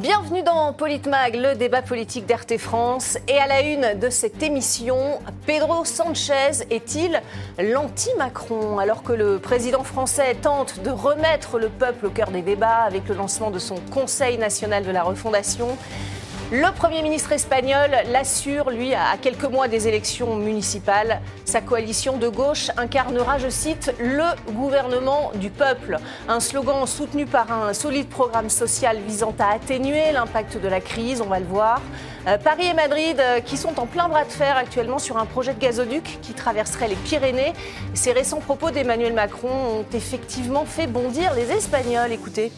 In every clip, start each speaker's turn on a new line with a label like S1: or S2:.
S1: Bienvenue dans Politmag, le débat politique d'RT France. Et à la une de cette émission, Pedro Sanchez est-il l'anti-Macron? Alors que le président français tente de remettre le peuple au cœur des débats avec le lancement de son Conseil national de la refondation, le Premier ministre espagnol l'assure, lui, à quelques mois des élections municipales, sa coalition de gauche incarnera, je cite, le gouvernement du peuple. Un slogan soutenu par un solide programme social visant à atténuer l'impact de la crise, on va le voir. Euh, Paris et Madrid euh, qui sont en plein bras de fer actuellement sur un projet de gazoduc qui traverserait les Pyrénées. Ces récents propos d'Emmanuel Macron ont effectivement fait bondir les Espagnols. Écoutez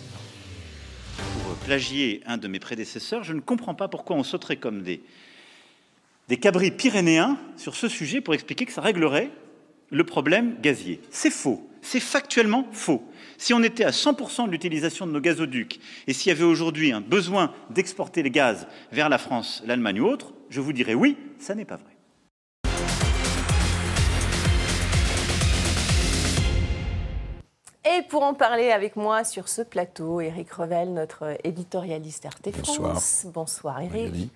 S2: plagier un de mes prédécesseurs, je ne comprends pas pourquoi on sauterait comme des, cabris pyrénéens sur ce sujet pour expliquer que ça réglerait le problème gazier. C'est faux. C'est factuellement faux. Si on était à 100% de l'utilisation de nos gazoducs et s'il y avait aujourd'hui un besoin d'exporter les gaz vers la France, l'Allemagne ou autre, je vous dirais oui, ça n'est pas vrai.
S1: Et pour en parler avec moi sur ce plateau, Eric Revel, notre éditorialiste RT France. Bonsoir. Eric.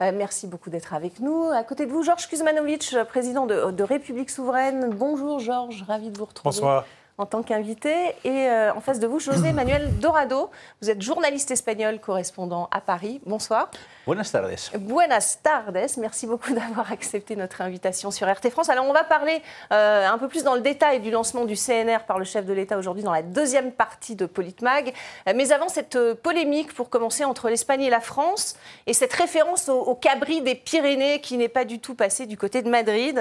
S1: Euh, merci beaucoup d'être avec nous. À côté de vous, Georges Kuzmanovic, président de, de République Souveraine. Bonjour Georges, ravi de vous retrouver.
S3: Bonsoir
S1: en tant qu'invité. Et euh, en face de vous, José Manuel Dorado. Vous êtes journaliste espagnol correspondant à Paris. Bonsoir.
S4: Buenas tardes.
S1: Buenas tardes. Merci beaucoup d'avoir accepté notre invitation sur RT France. Alors, on va parler euh, un peu plus dans le détail du lancement du CNR par le chef de l'État aujourd'hui dans la deuxième partie de Politmag. Euh, mais avant cette polémique, pour commencer, entre l'Espagne et la France, et cette référence au, au cabri des Pyrénées qui n'est pas du tout passé du côté de Madrid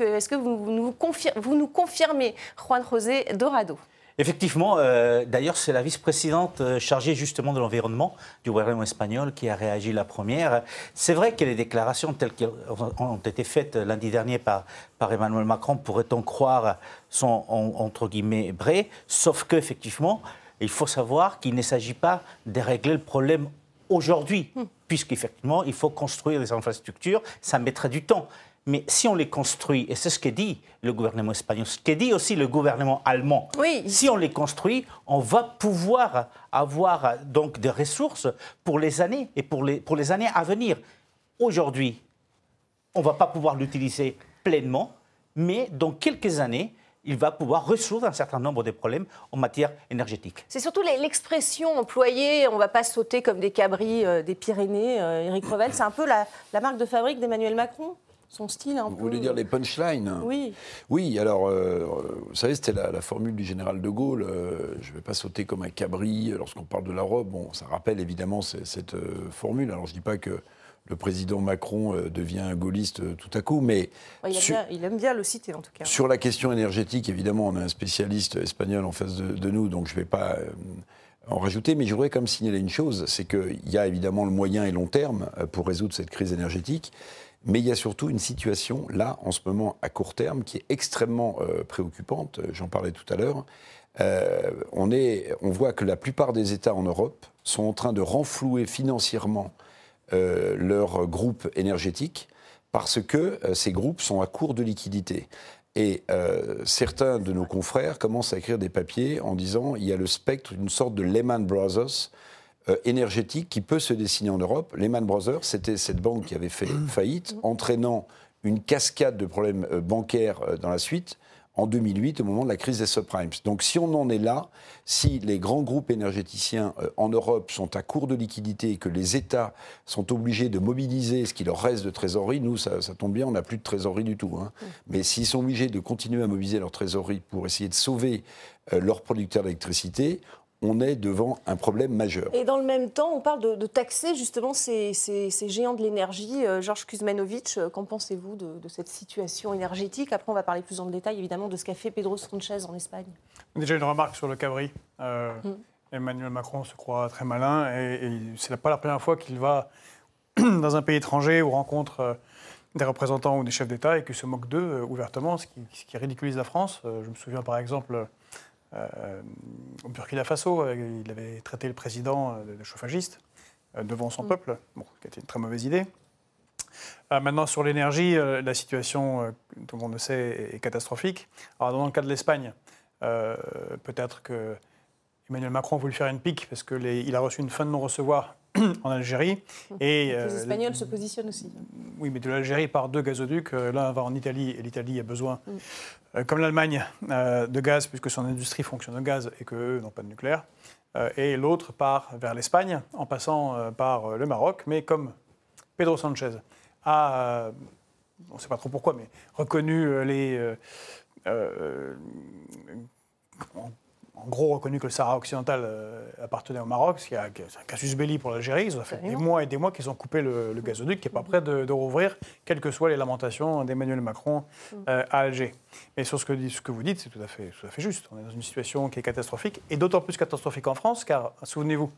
S1: est-ce que vous, nous confirmez, Juan José Dorado?
S4: Effectivement, euh, d'ailleurs, c'est la vice-présidente euh, chargée justement de l'environnement du gouvernement espagnol qui a réagi la première. C'est vrai que les déclarations telles qu'elles ont été faites lundi dernier par, par Emmanuel Macron, pourrait-on croire, sont entre guillemets vraies, sauf qu'effectivement, il faut savoir qu'il ne s'agit pas de régler le problème aujourd'hui, hmm. puisqu'effectivement, il faut construire des infrastructures, ça mettrait du temps. Mais si on les construit, et c'est ce que dit le gouvernement espagnol, ce que dit aussi le gouvernement allemand, si on les construit, on va pouvoir avoir donc des ressources pour les années et pour les, pour les années à venir. Aujourd'hui, on ne va pas pouvoir l'utiliser pleinement, mais dans quelques années, il va pouvoir résoudre un certain nombre de problèmes en matière énergétique.
S1: C'est surtout l'expression employée, on ne va pas sauter comme des cabris euh, des Pyrénées, euh, Éric Revel, c'est un peu la, la marque de fabrique d'Emmanuel Macron? Son style
S5: Vous voulez dire les punchlines?
S1: Oui.
S5: Oui, alors, euh, vous savez, c'était la, formule du général de Gaulle euh, je ne vais pas sauter comme un cabri lorsqu'on parle de la robe. Bon, ça rappelle évidemment cette, euh, formule. Alors, je ne dis pas que le président Macron devient un gaulliste tout à coup, mais.
S1: il, aime bien, le citer en tout cas.
S5: Sur la question énergétique, évidemment, on a un spécialiste espagnol en face de, de nous, donc je ne vais pas en rajouter, mais je voudrais quand même signaler une chose c'est qu'il y a évidemment le moyen et long terme pour résoudre cette crise énergétique. Mais il y a surtout une situation, là, en ce moment, à court terme, qui est extrêmement euh, préoccupante. J'en parlais tout à l'heure. Euh, on, on voit que la plupart des États en Europe sont en train de renflouer financièrement euh, leurs groupes énergétiques parce que ces groupes sont à court de liquidités. Et certains de nos confrères commencent à écrire des papiers en disant il y a le spectre d'une sorte de Lehman Brothers euh, énergétique qui peut se dessiner en Europe. Lehman Brothers, c'était cette banque qui avait fait faillite, entraînant une cascade de problèmes euh, bancaires euh, dans la suite en 2008 au moment de la crise des subprimes. Donc si on en est là, si les grands groupes énergéticiens en Europe sont à court de liquidité et que les États sont obligés de mobiliser ce qui leur reste de trésorerie, nous, ça, tombe bien, on n'a plus de trésorerie du tout. Hein. Mais s'ils sont obligés de continuer à mobiliser leur trésorerie pour essayer de sauver leurs producteurs d'électricité, on est devant un problème majeur.
S1: Et dans le même temps, on parle de, taxer justement ces, géants de l'énergie. Euh, Georges Kuzmanovic, euh, qu'en pensez-vous de, cette situation énergétique? Après, on va parler plus en détail évidemment de ce qu'a fait Pedro Sanchez en Espagne.
S3: Déjà une remarque sur le cabri. Euh, mm. Emmanuel Macron se croit très malin et, et c'est pas la première fois qu'il va dans un pays étranger ou rencontre des représentants ou des chefs d'État et qu'il se moque d'eux ouvertement, ce qui, ce qui, ridiculise la France. je me souviens par exemple au Burkina Faso, euh, il avait traité le président euh, de chauffagiste devant son mm. peuple, bon, qui était une très mauvaise idée. maintenant, sur l'énergie, la situation, tout le monde le sait, est catastrophique. Alors, dans le cas de l'Espagne, peut-être que Emmanuel Macron a voulu faire une pique parce qu'il a reçu une fin de non-recevoir en Algérie. Et,
S1: les
S3: euh,
S1: Espagnols se positionnent aussi.
S3: Oui, mais de l'Algérie par deux gazoducs. Euh, L'un va en Italie et l'Italie a besoin,
S1: Mm.
S3: euh, comme l'Allemagne, euh, de gaz puisque son industrie fonctionne au gaz et qu'eux n'ont pas de nucléaire. Euh, et l'autre part vers l'Espagne en passant euh, par euh, le Maroc. Mais comme Pedro Sanchez a, euh, on ne sait pas trop pourquoi, mais reconnu euh, les... euh, euh, en- gros, reconnu que le Sahara occidental euh, appartenait au Maroc, ce qui est un casus belli pour l'Algérie. Ils ont fait des mois et des mois qu'ils ont coupé le, le gazoduc, qui n'est pas prêt de, de rouvrir, quelles que soient les lamentations d'Emmanuel Macron euh, à Alger. Mais sur ce que, dit- ce que vous dites, c'est tout, à fait- tout à fait juste. On est dans une situation qui est catastrophique, et d'autant plus catastrophique en France, car, souvenez-vous,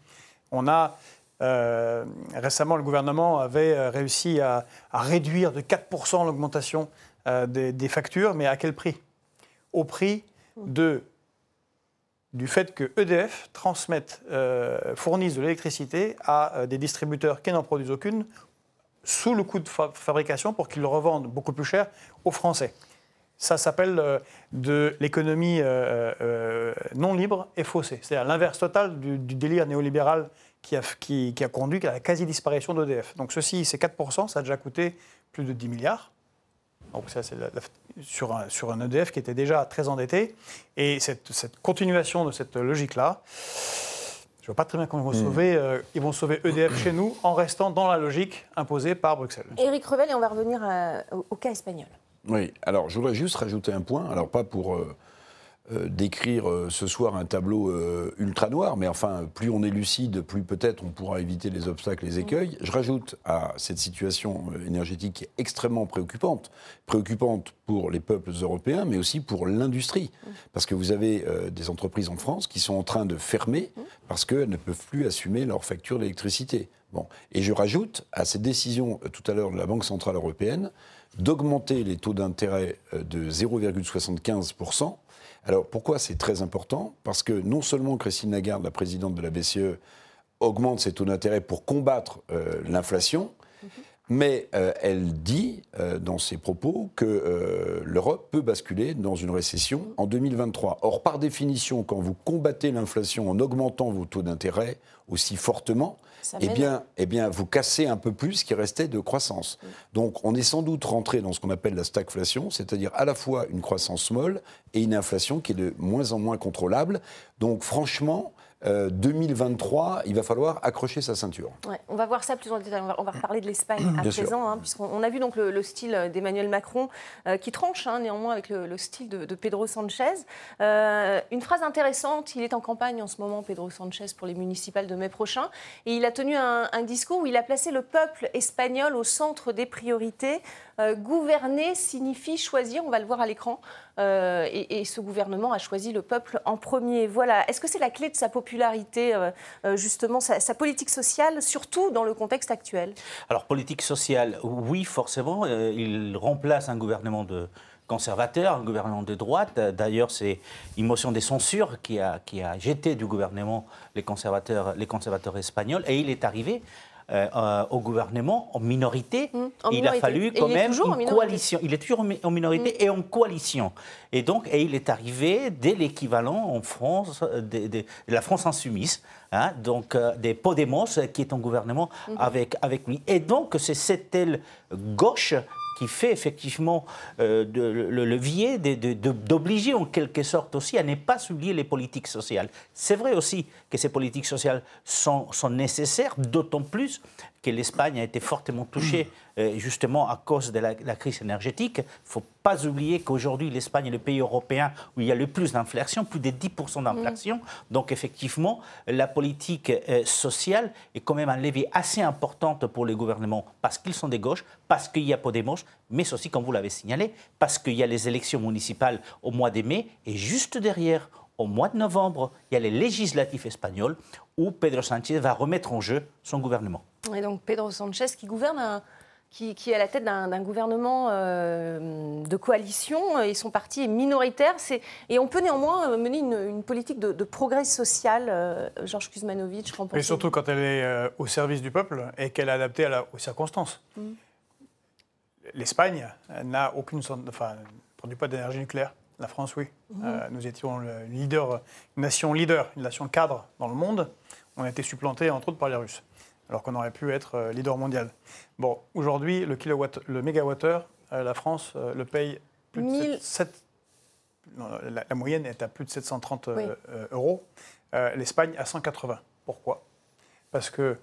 S3: on a euh, récemment, le gouvernement avait réussi à, à réduire de 4% l'augmentation euh, des, des factures, mais à quel prix? Au prix de du fait que EDF transmette, euh, fournisse de l'électricité à euh, des distributeurs qui n'en produisent aucune sous le coût de fa- fabrication pour qu'ils le revendent beaucoup plus cher aux Français. Ça s'appelle euh, de l'économie euh, non libre et faussée. C'est-à-dire l'inverse total du, délire néolibéral qui a, qui a conduit à la quasi-disparition d'EDF. Donc ceci, c'est 4%, ça a déjà coûté plus de 10 milliards. Donc ça, c'est sur, un, sur un EDF qui était déjà très endetté. Et cette, cette continuation de cette logique-là, je ne vois pas très bien comment ils vont sauver. euh, ils vont sauver EDF chez nous en restant dans la logique imposée par Bruxelles.
S1: Éric Revel, et on va revenir à- au, au cas espagnol.
S5: Oui, alors je voudrais juste rajouter un point, alors pas pour euh, euh, décrire euh, ce soir un tableau euh, ultra noir, mais enfin, plus on est lucide, plus peut-être on pourra éviter les obstacles, les écueils. Je rajoute à cette situation euh, énergétique qui est extrêmement préoccupante, préoccupante pour les peuples européens, mais aussi pour l'industrie. Parce que vous avez euh, des entreprises en France qui sont en train de fermer parce qu'elles ne peuvent plus assumer leur facture d'électricité. Bon. Et je rajoute à cette décision euh, tout à l'heure de la Banque Centrale Européenne d'augmenter les taux d'intérêt euh, de 0,75%. Alors pourquoi c'est très important? Parce que non seulement Christine Lagarde, la présidente de la BCE, augmente ses taux d'intérêt pour combattre euh, l'inflation, mais euh, elle dit euh, dans ses propos que l'Europe peut basculer dans une récession en 2023. Or, par définition, quand vous combattez l'inflation en augmentant vos taux d'intérêt aussi fortement, eh bien, eh bien, vous cassez un peu plus ce qui restait de croissance. Donc, on est sans doute rentré dans ce qu'on appelle la stagflation, c'est-à-dire à la fois une croissance molle et une inflation qui est de moins en moins contrôlable. Donc, franchement, euh, 2023, il va falloir accrocher sa ceinture.
S1: Ouais, on va voir ça plus en détail. On va, on va reparler de l'Espagne à
S5: Bien
S1: présent, hein, puisqu'on on a vu donc le, le style d'Emmanuel Macron euh, qui tranche hein, néanmoins avec le, le style de, de Pedro Sanchez. Euh, une phrase intéressante. Il est en campagne en ce moment, Pedro Sanchez, pour les municipales de mai prochain, et il a tenu un, un discours où il a placé le peuple espagnol au centre des priorités. Euh, gouverner signifie choisir. On va le voir à l'écran. Euh, et, ce gouvernement a choisi le peuple en premier. Voilà. Est-ce que c'est la clé de sa popularité, euh, justement, sa, politique sociale, surtout dans le contexte actuel?
S4: Alors, politique sociale, oui, forcément. il remplace un gouvernement de conservateur, un gouvernement de droite. D'ailleurs, c'est une motion de censure qui a, qui a jeté du gouvernement les conservateurs, les conservateurs espagnols. Et il est arrivé euh, euh, au gouvernement en minorité.
S1: Mmh, en
S4: il
S1: minorité.
S4: a fallu quand même une coalition. Il est toujours en mi- en minorité et en coalition. Et donc, et il est arrivé dès l'équivalent en France euh, de, de- de la France insoumise, hein, donc euh, des Podemos qui est en gouvernement
S1: Mhm.
S4: avec, avec lui. Et donc, c'est cette aile gauche qui fait effectivement euh, le levier d'obliger en quelque sorte aussi à ne pas oublier les politiques sociales. C'est vrai aussi que ces politiques sociales sont, sont nécessaires, d'autant plus que l'Espagne a été fortement touchée euh, justement à cause de la, la crise énergétique. Il ne faut pas oublier qu'aujourd'hui l'Espagne est le pays européen où il y a le plus d'inflation, plus de 10% d'inflation. Donc effectivement, la politique euh, sociale est quand même un levier assez important pour les gouvernements parce qu'ils sont des gauches, parce qu'il y a Podemos, mais aussi, comme vous l'avez signalé, parce qu'il y a les élections municipales au mois de mai et juste derrière, au mois de novembre, il y a les législatives espagnoles où Pedro Sánchez va remettre en jeu son gouvernement.
S1: Et donc Pedro Sanchez qui gouverne un- qui, qui est à la tête d'un gouvernement euh, de coalition et son parti est minoritaire. Et on peut néanmoins mener une, une politique de, de progrès social. euh, Georges Kuzmanovic,
S3: Et surtout quand elle est euh, au service du peuple et qu'elle est adaptée à la- aux circonstances. L'Espagne euh, n'a aucune enfin, ne produit pas d'énergie nucléaire. La France, oui. Euh, nous étions le leader, une nation leader, une nation cadre dans le monde. On a été supplanté entre autres par les Russes. alors qu'on aurait pu être euh, leader mondial. Bon, aujourd'hui, le, kilowatt, le mégawattheure, euh, la France euh, le paye plus de
S1: Mille-
S3: 7 non, la, la moyenne est à plus de 730 euh,
S1: Oui.
S3: euh, euros. L'Espagne à 180. Pourquoi? Parce que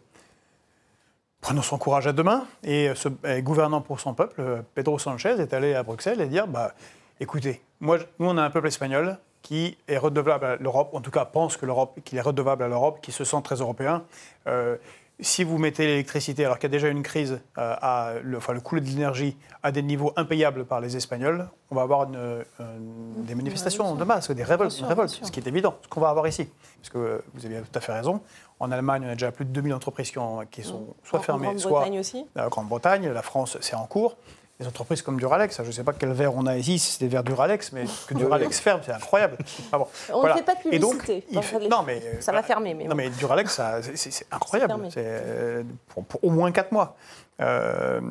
S3: prenons son courage à deux mains et, ce, et gouvernant pour son peuple, Pedro Sanchez est allé à Bruxelles et dire bah, écoutez, moi, nous on a un peuple espagnol qui est redevable à l'Europe, en tout cas pense que l'Europe, qu'il est redevable à l'Europe, qui se sent très européen. Euh, si vous mettez l'électricité, alors qu'il y a déjà une crise, euh, à le, enfin, le coût de l'énergie à des niveaux impayables par les Espagnols, on va avoir une- euh, des manifestations de masse, des révoltes, une révolte, ce qui est évident, ce qu'on va avoir ici. Parce que euh, vous avez tout à fait raison. En Allemagne, on a déjà plus de 2000 entreprises qui, ont- qui sont soit
S6: En
S3: fermées, soit
S6: Grande-Bretagne aussi
S3: la Grande-Bretagne, la France, c'est en cours. Des entreprises comme Duralex, je ne sais pas quel verre on a ici, si c'est des verres Duralex, mais que Duralex ferme, c'est incroyable. Ah bon,
S6: On ne fait pas de
S3: Et donc,
S6: publicité.
S3: il
S6: Dans
S3: fait-
S6: les-
S3: non, mais, euh,
S6: Ça va fermer, mais
S3: non, mais Duralex, c'est- incroyable. C'est euh, pour, pour au moins 4 mois. Euh,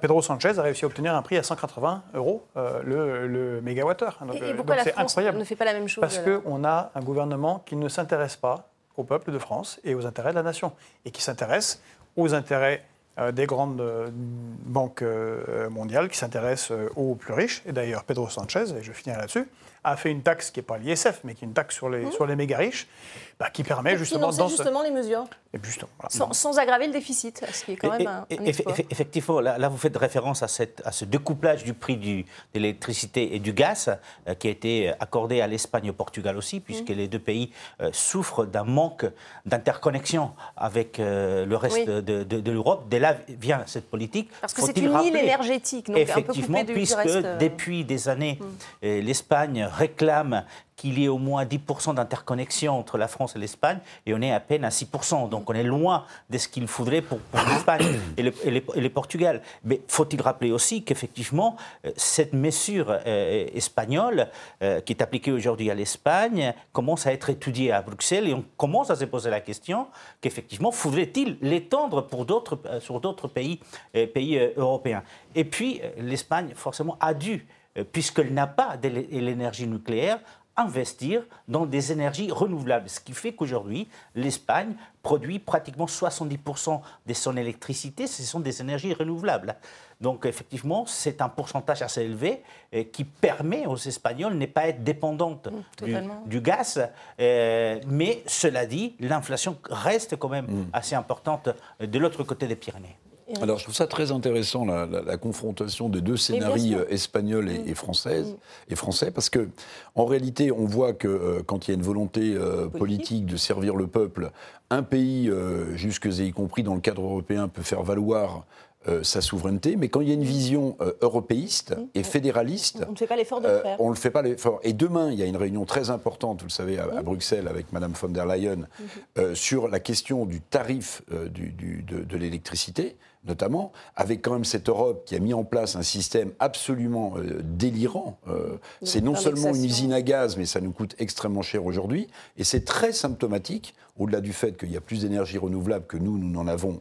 S3: Pedro Sanchez a réussi à obtenir un prix à 180 euros euh, le, le mégawattheure. Donc,
S1: Et, et pourquoi
S3: donc
S1: la
S3: c'est
S1: France
S3: incroyable.
S1: ne fait pas la même chose
S3: Parce qu'on a un gouvernement qui ne s'intéresse pas au peuple de France et aux intérêts de la nation, et qui s'intéresse aux intérêts des grandes euh, banques euh, mondiales, qui s'intéressent euh, aux plus riches. Et d'ailleurs, Pedro Sanchez, et je finirai là-dessus, a fait une taxe qui n'est pas l'ISF, mais qui est une taxe sur les, sur les méga riches, bah, qui permet
S6: Pour
S3: justement...
S6: financer
S3: dans ce-
S6: justement les mesures.
S3: Et puis justement, voilà.
S1: sans, sans aggraver le déficit, ce qui est quand
S4: Et-
S1: même un,
S4: et- effectivement, là, là, vous faites référence à, cette- à ce découplage du prix du- de l'électricité et du gaz euh, qui a été accordé à l'Espagne et au Portugal aussi, puisque les deux pays euh, souffrent d'un manque d'interconnexion avec euh, le reste
S1: Oui.
S4: de, de- de l'Europe. Dès là vient cette politique.
S1: Parce que c'est une île énergétique, donc un peu
S4: Effectivement,
S1: coupée du,
S4: puisque
S1: reste. euh,
S4: depuis des années, euh, l'Espagne réclame qu'il y ait au moins 10% d'interconnexion entre la France et l'Espagne, et on est à peine à 6%. Donc on est loin de ce qu'il faudrait pour, pour l'Espagne et le, et le- et le Portugal. Mais faut-il rappeler aussi qu'effectivement, euh, cette mesure euh, espagnole euh, qui est appliquée aujourd'hui à l'Espagne commence à être étudiée à Bruxelles, et on commence à se poser la question qu'effectivement, faudrait-il l'étendre pour d'autres, sur d'autres pays, euh, pays européens Et puis, l'Espagne, forcément, a dû, puisqu'elle n'a pas l'énergie nucléaire, investir dans des énergies renouvelables. Ce qui fait qu'aujourd'hui, l'Espagne produit pratiquement 70% de son électricité, ce sont des énergies renouvelables. Donc effectivement, c'est un pourcentage assez élevé euh, qui permet aux Espagnols de ne pas être dépendantes du,
S1: totalement.
S4: du gaz. Euh, mais cela dit, l'inflation reste quand même assez importante euh, de l'autre côté des Pyrénées.
S5: Alors, je trouve ça très intéressant, la, la- la confrontation des deux scénarios euh, espagnols et, et françaises, et français, parce que, en réalité, on voit que euh, quand il y a une volonté euh, politique. de servir le peuple, un pays, euh, jusque et y compris dans le cadre européen, peut faire valoir euh, sa souveraineté, mais quand il y a une vision euh, européiste et fédéraliste,
S6: On ne fait pas l'effort de le
S5: euh,
S6: faire.
S5: on ne le fait pas l'effort. Et demain, il y a une réunion très importante, vous le savez, à, à Bruxelles avec Madame von der Leyen euh, sur la question du tarif euh, du- du- de, de l'électricité, notamment, avec quand même cette Europe qui a mis en place un système absolument euh, délirant. Euh, c'est non seulement une usine à gaz, mais ça nous coûte extrêmement cher aujourd'hui. Et c'est très symptomatique, au-delà du fait qu'il y a plus d'énergie renouvelable que nous, nous n'en avons,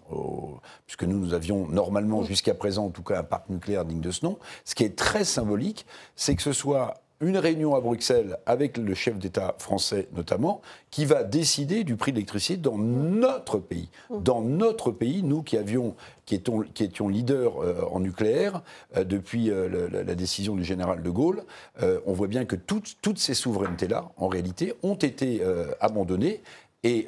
S5: puisque nous, nous avions normalement, jusqu'à présent, en tout cas, un parc nucléaire digne de ce nom. Ce qui est très symbolique, c'est que ce soit une réunion à Bruxelles avec le chef d'État français notamment, qui va décider du prix de l'électricité dans notre pays. Dans notre pays, nous qui avions, qui étions, qui étions leaders euh, en nucléaire euh, depuis euh, la, la décision du général de Gaulle, on voit bien que toutes, toutes ces souverainetés-là, en réalité, ont été abandonnées. Et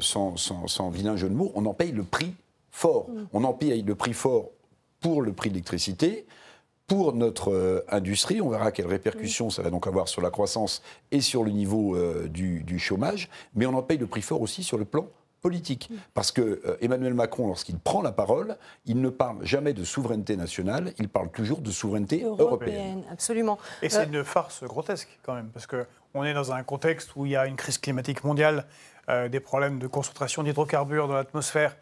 S5: sans, sans- sans vilain jeu de mots, on en paye le prix fort. On en paye le prix fort pour le prix de l'électricité, pour notre euh, industrie. On verra quelles répercussions ça va donc avoir sur la croissance et sur le niveau euh, du, du chômage. Mais on en paye le prix fort aussi sur le plan politique. Parce que euh, Emmanuel Macron, lorsqu'il prend la parole, il ne parle jamais de souveraineté nationale, il parle toujours de souveraineté européenne.
S6: Européenne.
S1: Absolument.
S3: Et c'est une farce grotesque quand même, parce qu'on est dans un contexte où il y a une crise climatique mondiale, euh, des problèmes de concentration d'hydrocarbures dans l'atmosphère.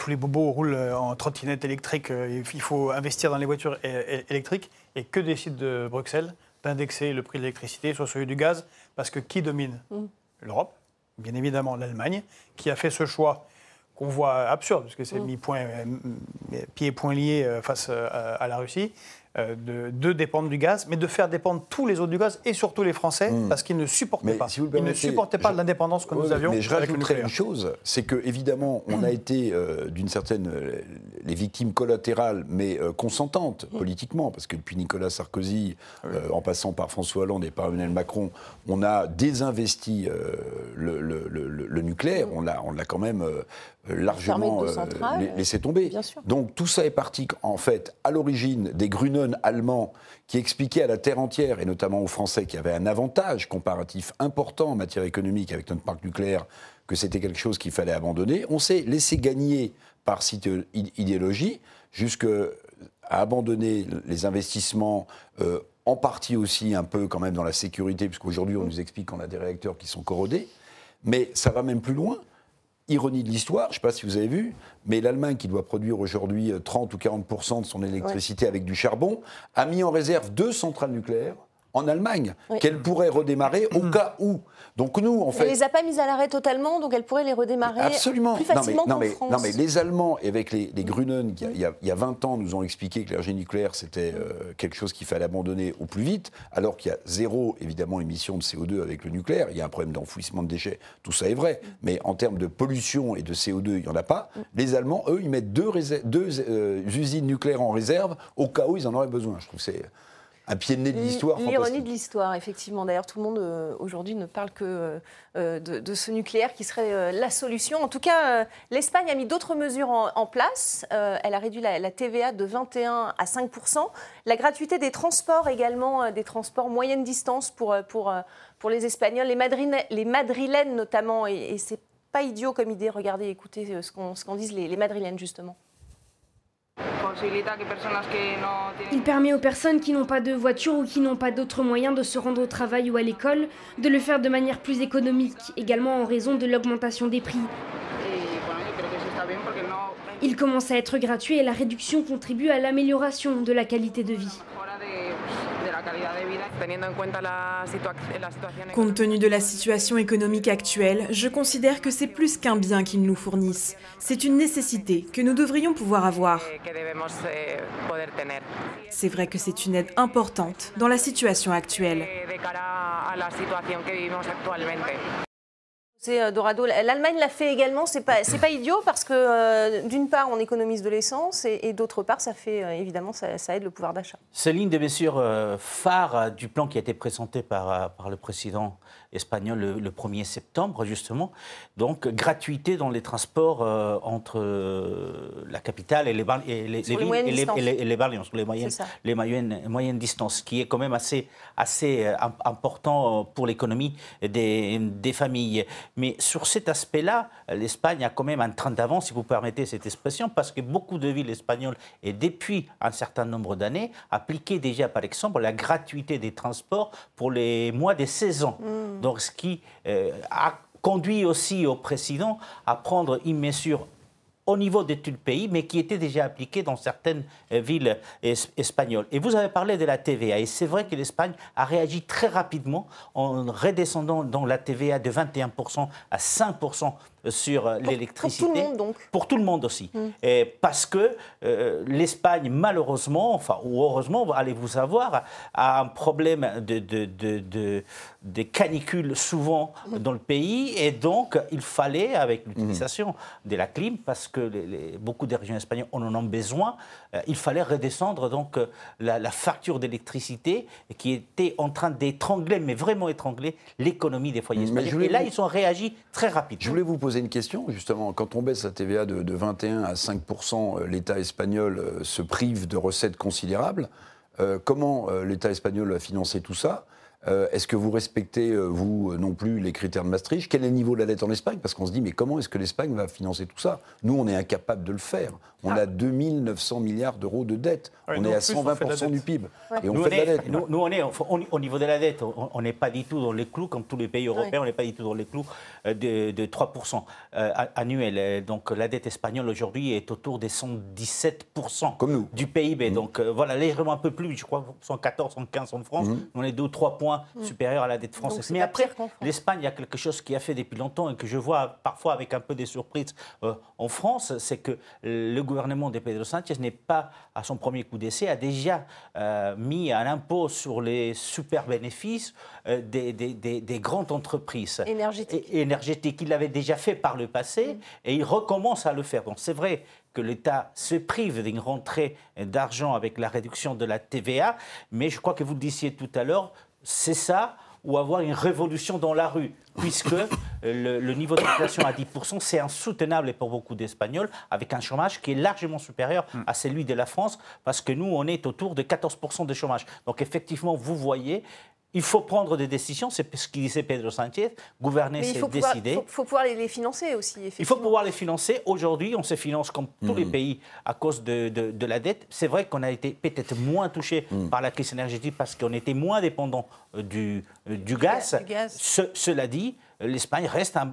S3: Tous les bobos roulent euh, en trottinette électrique, euh, il faut investir dans les voitures électriques. Et que décide de Bruxelles D'indexer le prix de l'électricité sur celui du gaz, parce que qui domine L'Europe, bien évidemment l'Allemagne, qui a fait ce choix qu'on voit absurde, parce que c'est mis point, euh, pieds et poings liés face à, la Russie, de, de, dépendre du gaz, mais de faire dépendre tous les autres du gaz et surtout les Français, hmm. parce qu'ils ne supportaient pas. ils ne supportaient pas l'indépendance que nous avions.
S5: Mais je rajouterais une chose, c'est que évidemment, on a été euh, d'une certaine euh, les victimes collatérales, mais consentantes hmm. politiquement, parce que depuis Nicolas Sarkozy, en passant par François Hollande et par Emmanuel Macron, on a désinvesti le, le, nucléaire. Hmm. On l'a, on l'a quand même largement laissé tomber. Donc tout ça est parti en fait à l'origine des Gruneux allemand qui expliquait à la terre entière, et notamment aux Français, qui avaient un avantage comparatif important en matière économique avec notre parc nucléaire, que c'était quelque chose qu'il fallait abandonner. On s'est laissé gagner par cette idéologie jusqu'à abandonner les investissements, euh, en partie aussi un peu quand même dans la sécurité, puisqu'aujourd'hui on nous explique qu'on a des réacteurs qui sont corrodés. Mais ça va même plus loin ironie de l'histoire, je ne sais pas si vous avez vu, mais l'Allemagne, qui doit produire aujourd'hui 30 euh, ou 40% de son électricité avec du charbon, a mis en réserve deux centrales nucléaires en Allemagne, qu'elle pourrait redémarrer au mm. cas où. Donc nous, en fait...
S1: Elle les a pas mises à l'arrêt totalement, donc elle pourrait les redémarrer Absolument. plus facilement
S5: non, mais,
S1: France.
S5: Non mais les Allemands, avec les, les Grünen, il y, a, il y, a, 20 ans, nous ont expliqué que l'énergie nucléaire, c'était euh, quelque chose qu'il fallait abandonner au plus vite, alors qu'il y a zéro, évidemment, émission de CO2 avec le nucléaire. Il y a un problème d'enfouissement de déchets, tout ça est vrai. Mais en termes de pollution et de CO2, il n'y en a pas. Les Allemands, eux, ils mettent deux, deux euh, usines nucléaires en réserve au cas où ils en auraient besoin. Je trouve que c'est un pied de nez de l'histoire.
S1: L'ironie de l'histoire, effectivement. D'ailleurs, tout le monde euh, aujourd'hui ne parle que euh, de, ce nucléaire qui serait euh, la solution. En tout cas, l'Espagne a mis d'autres mesures en, place. elle a réduit la, TVA de 21 à 5 la gratuité des transports également, des transports moyenne distance pour, pour, pour les Espagnols, les, les Madrilènes notamment. Et, et c'est pas idiot comme idée. Regardez, écoutez ce qu'en disent les, les Madrilènes justement.
S6: Il permet aux personnes qui n'ont pas de voiture ou qui n'ont pas d'autres moyens de se rendre au travail ou à l'école de le faire de manière plus économique, également en raison de l'augmentation des prix. Il commence à être gratuit et la réduction contribue à l'amélioration de la qualité de vie.
S7: Compte tenu de la situation économique actuelle, je considère que c'est plus qu'un bien qu'ils nous fournissent. C'est une nécessité que nous devrions pouvoir avoir. Eh, c'est vrai que c'est une aide importante dans la situation actuelle.
S1: C'est euh, Dorado. L'Allemagne l'a fait également. C'est pas pas idiot parce que euh, d'une part on économise de l'essence et, d'autre part ça fait euh, évidemment ça, aide le pouvoir d'achat.
S4: C'est l'une des mesures phares du plan qui a été présenté par le président espagnol le, 1er septembre, justement. Donc, gratuité dans les transports euh, entre euh, la capitale et les, et les, villes et les, et les, les, moyennes, les moyennes, moyennes, distances, qui est quand même assez, assez euh, important pour l'économie des, des familles. Mais sur cet aspect-là, l'Espagne a quand même un train d'avance, si vous permettez cette expression, parce que beaucoup de villes espagnoles, et depuis un certain nombre d'années, appliquaient déjà, par exemple, la gratuité des transports pour les mois des saisons. Mm. Donc, ce qui a conduit aussi au président à prendre une mesure au niveau de tout le pays, mais qui était déjà appliquée dans certaines euh, villes espagnoles. Et vous avez parlé de la TVA, et c'est vrai que l'Espagne a réagi très rapidement en redescendant dans la TVA de 21% à 5% sur euh, l'électricité.
S1: Pour tout le monde, donc
S4: Pour tout le monde aussi. Mm. Et parce que euh, l'Espagne, malheureusement, enfin, ou heureusement, allez-vous savoir, a un problème de, de, de, de, canicules souvent mm. dans le pays. Et donc, il fallait, avec l'utilisation de la clim, parce que les, beaucoup des régions espagnoles en ont besoin, euh, il fallait redescendre donc la, facture d'électricité qui était en train d'étrangler, mais vraiment étrangler, l'économie des foyers espagnols. Et là, ils ont réagi très rapidement.
S5: Je voulais vous poser une question, justement. Quand on baisse la TVA de, 21 à 5% euh, l'État espagnol euh, se prive de recettes considérables. Euh, comment l'État espagnol va financer tout ça? Est-ce que vous respectez, vous non plus, les critères de Maastricht? Quel est le niveau de la dette en Espagne? Parce qu'on se dit, mais comment est-ce que l'Espagne va financer tout ça? Nous, on est incapable de le faire. On ah. a 2900 milliards d'euros de dette. on est à 120% du PIB.
S4: Et on fait de la dette. Nous, on est au niveau de la dette, on n'est pas du tout dans les clous, comme tous les pays européens, on n'est pas du tout dans les clous de, 3% annuels. Donc la dette espagnole aujourd'hui est autour des 117%
S5: comme nous.
S4: du PIB. Mmh. Donc voilà, légèrement un peu plus, je crois 114, 115 en France. Mmh. On est 2 ou 3 points moins mm. supérieure à la dette française. Mais après, l'Espagne a quelque chose qui a fait depuis longtemps et que je vois parfois avec un peu des surprises euh, en France, c'est que le gouvernement de Pedro Sánchez n'est pas à son premier coup d'essai, a déjà euh, mis un impôt sur les super bénéfices euh, des, des, grandes entreprises
S1: énergétiques.
S4: énergétiques. Il l'avait déjà fait par le passé mm. et il recommence à le faire. Donc c'est vrai que l'État se prive d'une rentrée d'argent avec la réduction de la TVA, mais je crois que vous le disiez tout à l'heure, c'est ça ou avoir une révolution dans la rue, puisque le, niveau d'inflation à 10%, c'est insoutenable pour beaucoup d'Espagnols, avec un chômage qui est largement supérieur à celui de la France, parce que nous, on est autour de 14% de chômage. Donc effectivement, vous voyez, il faut prendre des décisions, c'est ce qu'il disait Pedro Sanchez, gouverner, c'est décider.
S1: Il faut, pouvoir les financer aussi.
S4: Il faut pouvoir les financer. Aujourd'hui, on se finance comme tous les mm. pays à cause de, la dette. C'est vrai qu'on a été peut-être moins touché mm. par la crise énergétique parce qu'on était moins dépendant euh, du, euh, du, gaz. cela dit, l'Espagne reste un,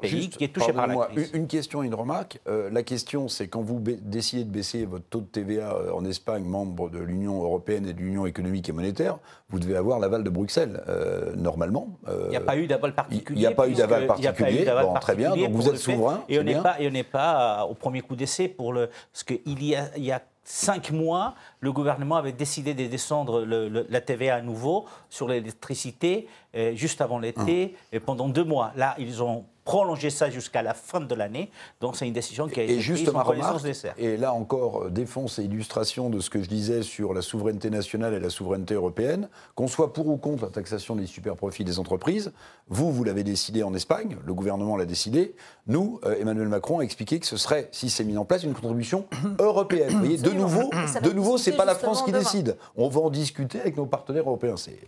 S4: pays qui est touché par la crise.
S5: Une question, une remarque. Euh, la question, c'est quand vous décidez de baisser votre taux de TVA euh, en Espagne, membre de l'Union européenne et de l'Union économique et monétaire, vous devez avoir l'aval de Bruxelles, euh, normalement.
S4: il n'y a pas eu d'aval particulier.
S5: Il n'y a pas eu d'aval particulier. Bon, très bien, donc vous êtes souverain.
S4: Et on n'est pas, pas au premier coup d'essai pour le. Parce qu'il y a, y a cinq mois, le gouvernement avait décidé de descendre la TVA à nouveau sur l'électricité euh, juste avant l'été ah. et pendant deux mois. Là, ils ont prolonger ça jusqu'à la fin de l'année. Donc c'est une décision qui a été
S5: et juste
S4: prise
S5: en remarque, Et là encore, euh, défense et illustration de ce que je disais sur la souveraineté nationale et la souveraineté européenne, qu'on soit pour ou contre la taxation des super-profits des entreprises, vous, vous l'avez décidé en Espagne, le gouvernement l'a décidé, nous, euh, Emmanuel Macron a expliqué que ce serait, si c'est mis en place, une contribution européenne. Vous voyez, de nouveau, de nouveau, c'est pas la France qui décide. On va en discuter avec nos partenaires européens. C'est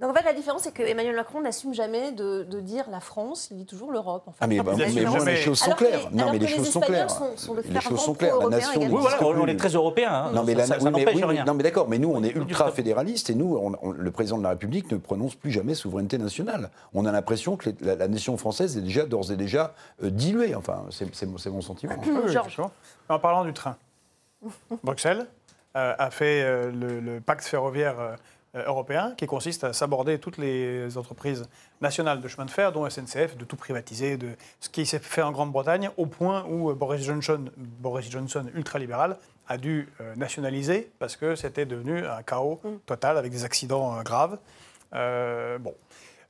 S1: donc en fait, la différence, c'est que Emmanuel Macron n'assume jamais de, dire la France, il dit toujours l'Europe.
S5: ah mais, bah, les choses sont claires. non, mais les, choses sont claires.
S1: les choses sont claires. La nation,
S4: oui, voilà, on est très européens. Hein.
S5: Non, mais, ça, rien. Non, mais d'accord. Mais nous, on est ultra fédéralistes et nous, le président de la République ne prononce plus jamais souveraineté nationale. On a l'impression que la, nation française est déjà d'ores et déjà euh, diluée. Enfin, c'est mon sentiment.
S3: Georges. En parlant du train, Bruxelles euh, a fait euh, le, pacte ferroviaire euh, européen qui consiste à s'aborder toutes les entreprises nationales de chemin de fer, dont SNCF, de tout privatiser, de ce qui s'est fait en Grande-Bretagne, au point où euh, Boris Johnson, Boris Johnson ultralibéral, a dû euh, nationaliser parce que c'était devenu un chaos mm. total avec des accidents graves. bon.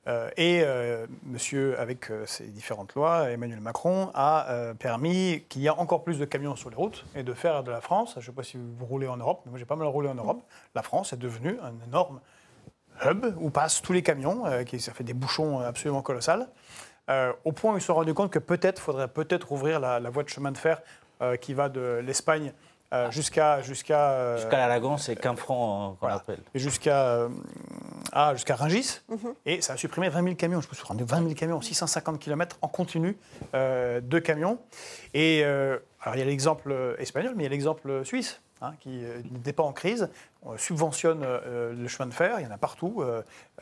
S3: Euh, et euh, monsieur, avec euh, ses différentes lois, Emmanuel Macron a permis qu'il y ait encore plus de camions sur les routes et de faire de la France, je ne sais pas si vous roulez en Europe, mais moi j'ai pas mal roulé en Europe, la France est devenue un énorme hub où passent tous les camions, qui, ça fait des bouchons absolument colossales, au point où ils se sont rendus compte que peut-être faudrait peut-être ouvrir la, la, voie de chemin de fer qui va de l'Espagne euh, jusqu'à jusqu'à
S4: euh, jusqu'à la Lagance c'est qu'un franc qu'on appelle.
S3: Et jusqu'à euh, ah, jusqu'à Rungis. Et ça a supprimé 20 000 camions. Je me souviens, 20 000 camions, 650 km en continu de camions. Et alors il y a l'exemple espagnol, mais il y a l'exemple suisse. Hein, qui n'est pas en crise, on subventionne le chemin de fer, il y en a partout,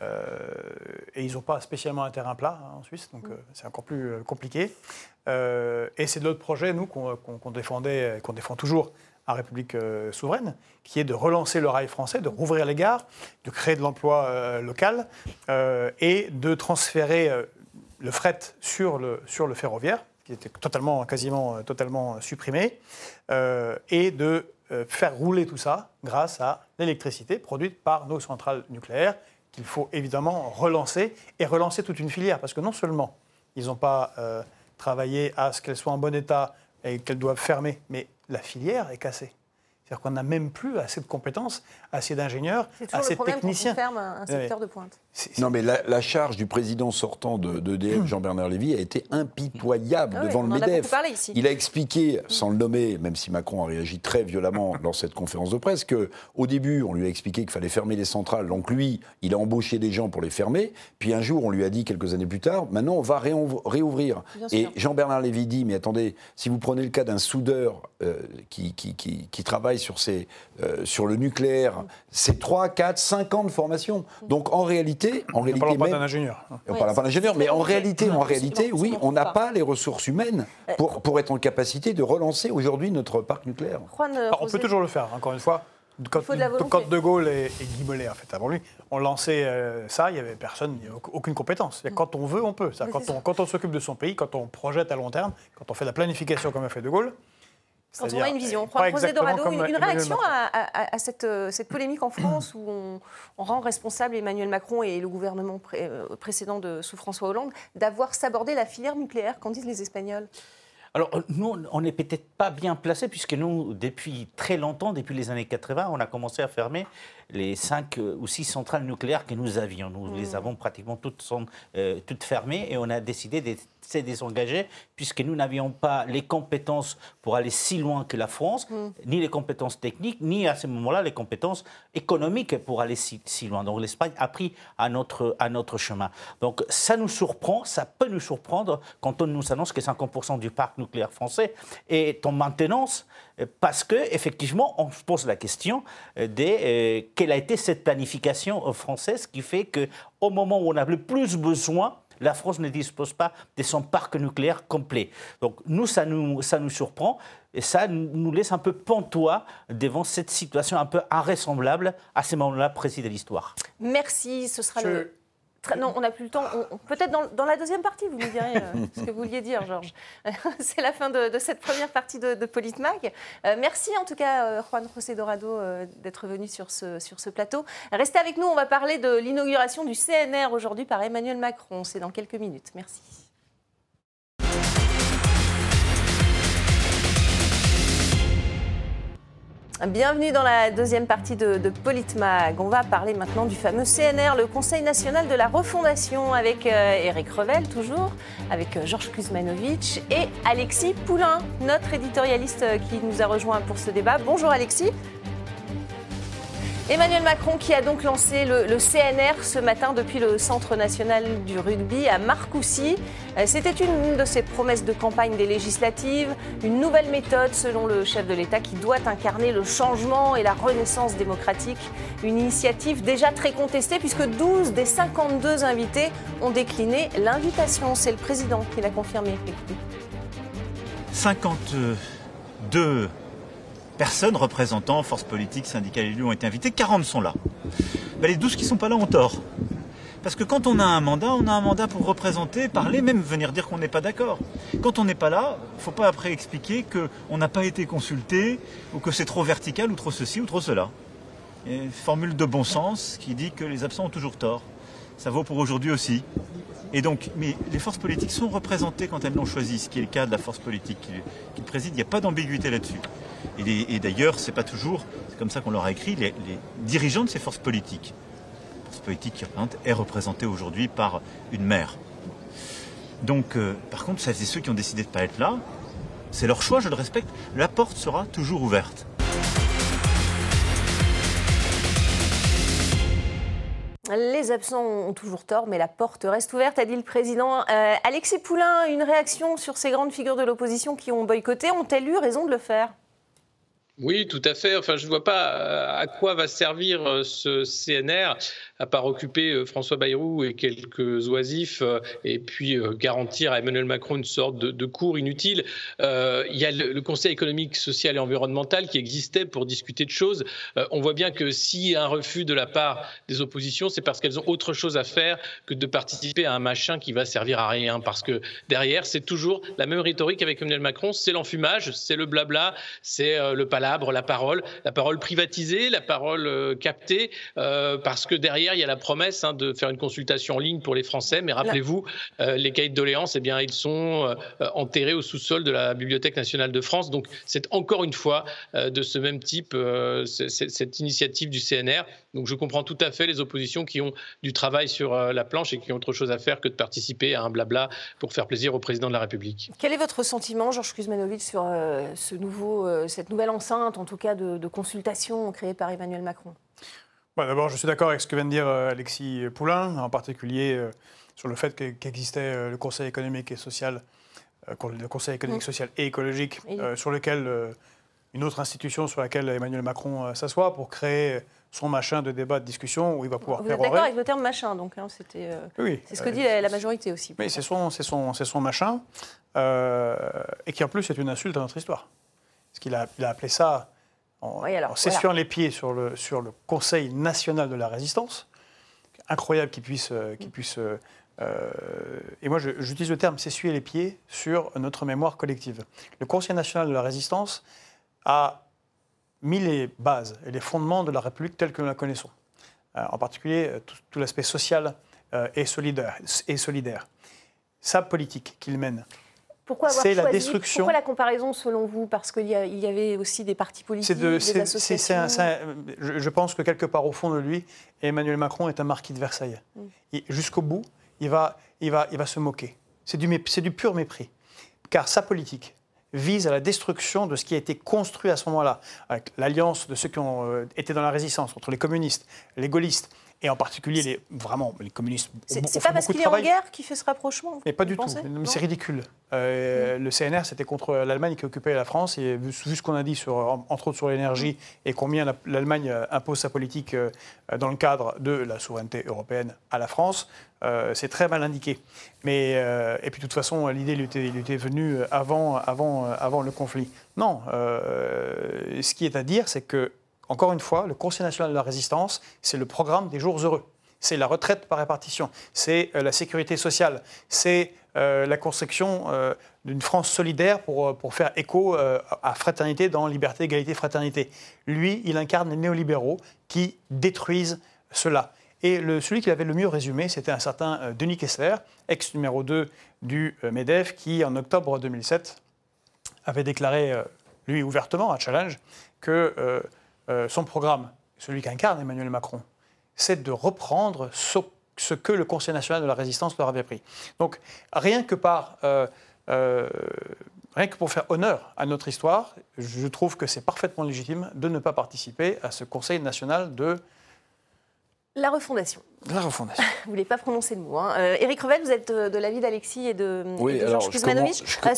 S3: et ils n'ont pas spécialement un terrain plat hein, en Suisse, donc c'est encore plus compliqué. et c'est de l'autre projet, nous, qu'on défendait, qu'on défend toujours, à République euh, souveraine, qui est de relancer le rail français, de rouvrir les gares, de créer de l'emploi euh, local euh, et de transférer le fret sur le, sur le ferroviaire, qui était totalement, quasiment totalement supprimé, et de faire rouler tout ça grâce à l'électricité produite par nos centrales nucléaires, qu'il faut évidemment relancer et relancer toute une filière, parce que non seulement ils n'ont pas travaillé à ce qu'elles soient en bon état et qu'elles doivent fermer, mais la filière est cassée. C'est-à-dire qu'on n'a même plus assez de compétences, assez d'ingénieurs, assez de techniciens.
S1: C'est ferme un secteur de pointe.
S5: Non, mais la, charge du président sortant de, d'EDF, Jean-Bernard Lévy, a été impitoyable ah devant le MEDEF. Il a expliqué, sans le nommer, même si Macron a réagi très violemment dans cette conférence de presse, qu'au début, on lui a expliqué qu'il fallait fermer les centrales. Donc lui, il a embauché des gens pour les fermer. Puis un jour, on lui a dit, quelques années plus tard, maintenant, on va réouvrir. Et Jean-Bernard Lévy dit, mais attendez, si vous prenez le cas d'un soudeur euh, qui, qui, qui travaille sur, ces, euh, sur le nucléaire, c'est 3, 4, 5 ans de formation. Donc en réalité... En réalité
S3: on ne parle pas d'un ingénieur.
S5: On ne parle pas d'ingénieur, mais en réalité, en réalité oui, on n'a pas les ressources humaines euh, pour, pour être en capacité de relancer aujourd'hui notre parc nucléaire.
S3: on peut toujours le faire, encore une fois. Quand, quand De Gaulle et, Guy Mollet, en fait, avant lui, ont lancé euh, ça, il n'y avait personne, aucune compétence. Quand on veut, on peut. Quand on, quand on s'occupe de son pays, quand on projette à long terme, quand on fait la planification comme a fait De Gaulle,
S1: quand on a une vision. On une, réaction à, cette, euh, cette, polémique en France où on, rend responsable Emmanuel Macron et le gouvernement euh, précédent de, sous François Hollande d'avoir sabordé la filière nucléaire, qu'en disent les Espagnols?
S4: Alors, nous, on n'est peut-être pas bien placés, puisque nous, depuis très longtemps, depuis les années 80, on a commencé à fermer les cinq euh, ou six centrales nucléaires que nous avions. Nous les mmh. avons pratiquement toutes, sont, toutes fermées et on a décidé de s'est désengagé puisque nous n'avions pas les compétences pour aller si loin que la France, mm. ni les compétences techniques, ni à ce moment-là les compétences économiques pour aller si, loin. Donc l'Espagne a pris à notre, à notre chemin. Donc ça nous surprend, ça peut nous surprendre quand on nous annonce que 50% du parc nucléaire français est en maintenance parce que effectivement on se pose la question de euh, quelle a été cette planification française qui fait que au moment où on a le plus besoin la France ne dispose pas de son parc nucléaire complet. Donc nous, ça nous, ça nous surprend et ça nous laisse un peu pantois devant cette situation un peu invraisemblable à ce moment-là précis de l'histoire.
S1: Merci, ce sera le non, on n'a plus le temps. Peut-être dans, la deuxième partie, vous me direz euh, ce que vous vouliez dire, Georges. C'est la fin de, cette première partie de, de Politmag. Euh, merci en tout cas, euh, Juan José Dorado, d'être venu sur ce, sur ce plateau. Restez avec nous, on va parler de l'inauguration du CNR aujourd'hui par Emmanuel Macron. C'est dans quelques minutes. Merci. Bienvenue dans la deuxième partie de, Politmag. On va parler maintenant du fameux CNR, le Conseil national de la refondation, avec Eric euh, Revel toujours, avec euh, Georges Kuzmanovic et Alexis Poulain, notre éditorialiste euh, qui nous a rejoint pour ce débat. Bonjour Alexis. Emmanuel Macron qui a donc lancé le, CNR ce matin depuis le Centre national du rugby à Marcoussis. Euh, c'était une de ses promesses de campagne des législatives, une nouvelle méthode selon le chef de l'État qui doit incarner le changement et la renaissance démocratique. Une initiative déjà très contestée puisque 12 des 52 invités ont décliné l'invitation. C'est le président qui l'a confirmé.
S2: 52 personnes représentant forces politiques, syndicales élus ont été invités, 40 sont là. Les 12 qui ne sont pas là ont tort. Parce que quand on a un mandat, on a un mandat pour représenter, parler, même venir dire qu'on n'est pas d'accord. Quand on n'est pas là, il ne faut pas après expliquer qu'on n'a pas été consulté, ou que c'est trop vertical, ou trop ceci, ou trop cela. Une formule de bon sens qui dit que les absents ont toujours tort. Ça vaut pour aujourd'hui aussi. Et donc, mais les forces politiques sont représentées quand elles l'ont choisi, ce qui est le cas de la force politique qui, préside. Il n'y a pas d'ambiguïté là-dessus. Et, et d'ailleurs, c'est pas toujours, c'est comme ça qu'on leur a écrit, les, dirigeants de ces forces politiques. Force politique qui est représentée aujourd'hui par une maire. Donc, euh, par contre, ça c'est ceux qui ont décidé de ne pas être là. C'est leur choix, je le respecte. La porte sera toujours ouverte.
S1: Les absents ont toujours tort, mais la porte reste ouverte, a dit le président. Euh, Alexis Poulain, une réaction sur ces grandes figures de l'opposition qui ont boycotté. Ont-elles eu raison de le faire?
S8: Oui, tout à fait. Enfin, je ne vois pas euh, à quoi va servir euh, ce CNR, à part occuper euh, François Bayrou et quelques oisifs, et puis garantir à Emmanuel Macron une sorte de, cours inutile. il y a le, Conseil économique, social et environnemental qui existait pour discuter de choses. on voit bien que s'il y a un refus de la part des oppositions, c'est parce qu'elles ont autre chose à faire que de participer à un machin qui va servir à rien. Parce que derrière, c'est toujours la même rhétorique avec Emmanuel Macron, c'est l'enfumage, c'est le blabla, c'est le palabre la parole, la parole privatisée, la parole euh, captée, euh, parce que derrière, il y a la promesse hein, de faire une consultation en ligne pour les Français. Mais rappelez-vous, euh, les cahiers de doléances, eh bien, ils sont enterrés au sous-sol de la Bibliothèque nationale de France. Donc, c'est encore une fois de ce même type, cette initiative du CNR. Donc, je comprends tout à fait les oppositions qui ont du travail sur la planche et qui ont autre chose à faire que de participer à un blabla pour faire plaisir au président de la République.
S1: Quel est votre sentiment, Georges Kuzmanovic, sur ce nouveau, cette nouvelle enceinte en tout cas de, consultation créée par Emmanuel Macron?
S3: Bah, D'abord, je suis d'accord avec ce que vient de dire euh, Alexis Poulain, en particulier euh, sur le fait qu'existait euh, le Conseil économique et social, le Conseil économique, mm. social et écologique, sur lequel une autre institution sur laquelle Emmanuel Macron s'assoit pour créer son machin de débat, de discussion où il va pouvoir
S1: Vous êtes d'accord avec le terme machin, donc hein, c'était. oui. C'est ce que dit la, majorité aussi.
S3: Mais c'est son, son, son machin, et qui en plus est une insulte à notre histoire. Parce qu'il a, appelé ça en, s'essuant les pieds sur le, sur le Conseil national de la résistance. Incroyable qu'il puisse, qu'il puisse euh, et moi, j'utilise le terme s'essuyer les pieds sur notre mémoire collective. Le Conseil national de la résistance a mis les bases et les fondements de la République telle que nous la connaissons. Euh, en particulier, euh, tout, l'aspect social et, solidaire, et solidaire. Sa politique qu'il mène.
S1: Pourquoi avoir la destruction. Pourquoi la comparaison selon vous Parce qu'il y, avait aussi des partis politiques, de, des associations.
S3: je, pense que quelque part au fond de lui, Emmanuel Macron est un marquis de Versailles. Mm. Jusqu'au bout, il va, il va, il va se moquer. C'est du, du pur mépris. Car sa politique vise à la destruction de ce qui a été construit à ce moment-là, avec l'alliance de ceux qui ont euh, été dans la résistance, entre les communistes, les gaullistes, et en particulier les, vraiment les communistes.
S1: C'est pas parce qu'il est en guerre qu'il fait ce rapprochement
S3: Mais pas du tout. C'est ridicule. Euh, le CNR, c'était contre l'Allemagne qui occupait la France. Et vu, ce qu'on a dit, sur, entre autres sur l'énergie, et combien l'Allemagne euh, impose sa politique euh, dans le cadre de la souveraineté européenne à la France, c'est très mal indiqué. Mais, et puis de toute façon, l'idée lui était, était, venue avant, avant, avant le conflit. Non, ce qui est à dire, c'est que encore une fois, le Conseil national de la résistance, c'est le programme des jours heureux. C'est la retraite par répartition, c'est euh, la sécurité sociale, c'est euh, la construction euh, d'une France solidaire pour, faire écho à fraternité dans liberté, égalité, fraternité. Lui, il incarne les néolibéraux qui détruisent cela. Et celui qui avait le mieux résumé, c'était un certain Denis Kessler, ex numéro 2 du MEDEF, qui en octobre 2007 avait déclaré, lui ouvertement, à Challenge, que euh, son programme, celui qu'incarne Emmanuel Macron, c'est de reprendre ce, que le Conseil national de la résistance leur avait pris. Donc rien que par... Euh, euh, rien que pour faire honneur à notre histoire, je trouve que c'est parfaitement légitime de ne pas participer à ce Conseil national de
S1: la refondation.
S3: La refondation.
S1: vous ne voulez pas prononcer le mot. Hein. Éric Revel, vous êtes de, l'avis d'Alexis et de,
S5: oui, Georges Kuzmanovic.
S1: Ah,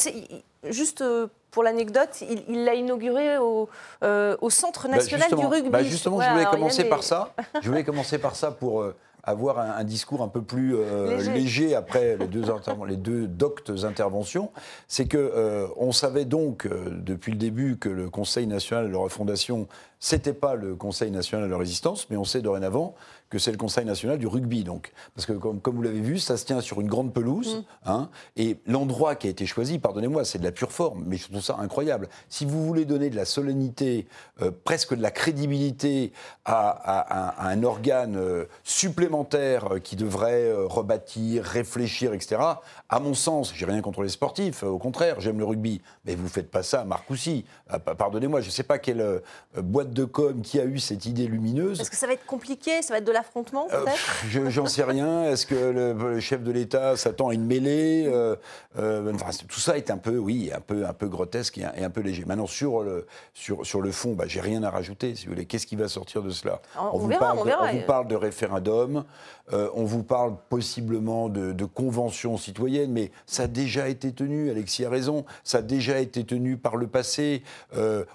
S1: juste pour l'anecdote, il l'a inauguré au, euh, Centre bah, national du rugby.
S5: Bah justement, je voulais commencer par ça. Je voulais commencer par ça pour euh, avoir un, discours un peu plus euh, léger. après les deux, les deux doctes interventions. C'est que on savait donc depuis le début que le Conseil national de la refondation, c'était pas le Conseil national de la résistance, mais on sait dorénavant que c'est le Conseil national du rugby. Donc, parce que comme, comme vous l'avez vu, ça se tient sur une grande pelouse. Mm. Hein, et l'endroit qui a été choisi, pardonnez-moi, c'est de la pure forme, mais je trouve ça incroyable. Si vous voulez donner de la solennité, euh, presque de la crédibilité à, un organe euh, supplémentaire euh, qui devrait rebâtir, réfléchir, etc., à mon sens, j'ai rien contre les sportifs, au contraire, j'aime le rugby, mais vous faites pas ça à Marcoussis. Ah, pardonnez-moi, je ne sais pas quelle boîte de com qui a eu cette idée lumineuse.
S1: Est-ce que ça va être compliqué Ça va être de la affrontement, euh,
S5: peut-être J'en sais rien. Est-ce que le, chef de l'État s'attend à une mêlée euh, euh, Tout ça est un peu, oui, un peu, un peu grotesque et un, peu léger. Maintenant, sur le, sur, sur le fond, bah, j'ai rien à rajouter, si vous voulez. Qu'est-ce qui va sortir de cela?
S1: On, vous parle, de,
S5: on, vous parle de référendum, on vous parle possiblement de, de convention citoyenne, mais ça a déjà été tenu, Alexis a raison, ça a déjà été tenu par le passé,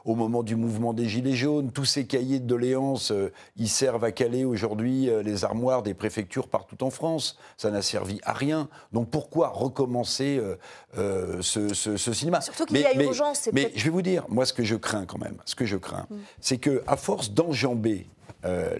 S5: au moment du mouvement des Gilets jaunes. Tous ces cahiers de doléances, ils servent à caler aujourd'hui euh, les armoires des préfectures partout en France. Ça n'a servi à rien. Donc pourquoi recommencer euh, euh, ce, cinéma?
S1: Surtout qu'il y a urgence.
S5: Mais je vais vous dire, moi, ce que je crains quand même, ce que je crains, mm. c'est que à force d'enjamber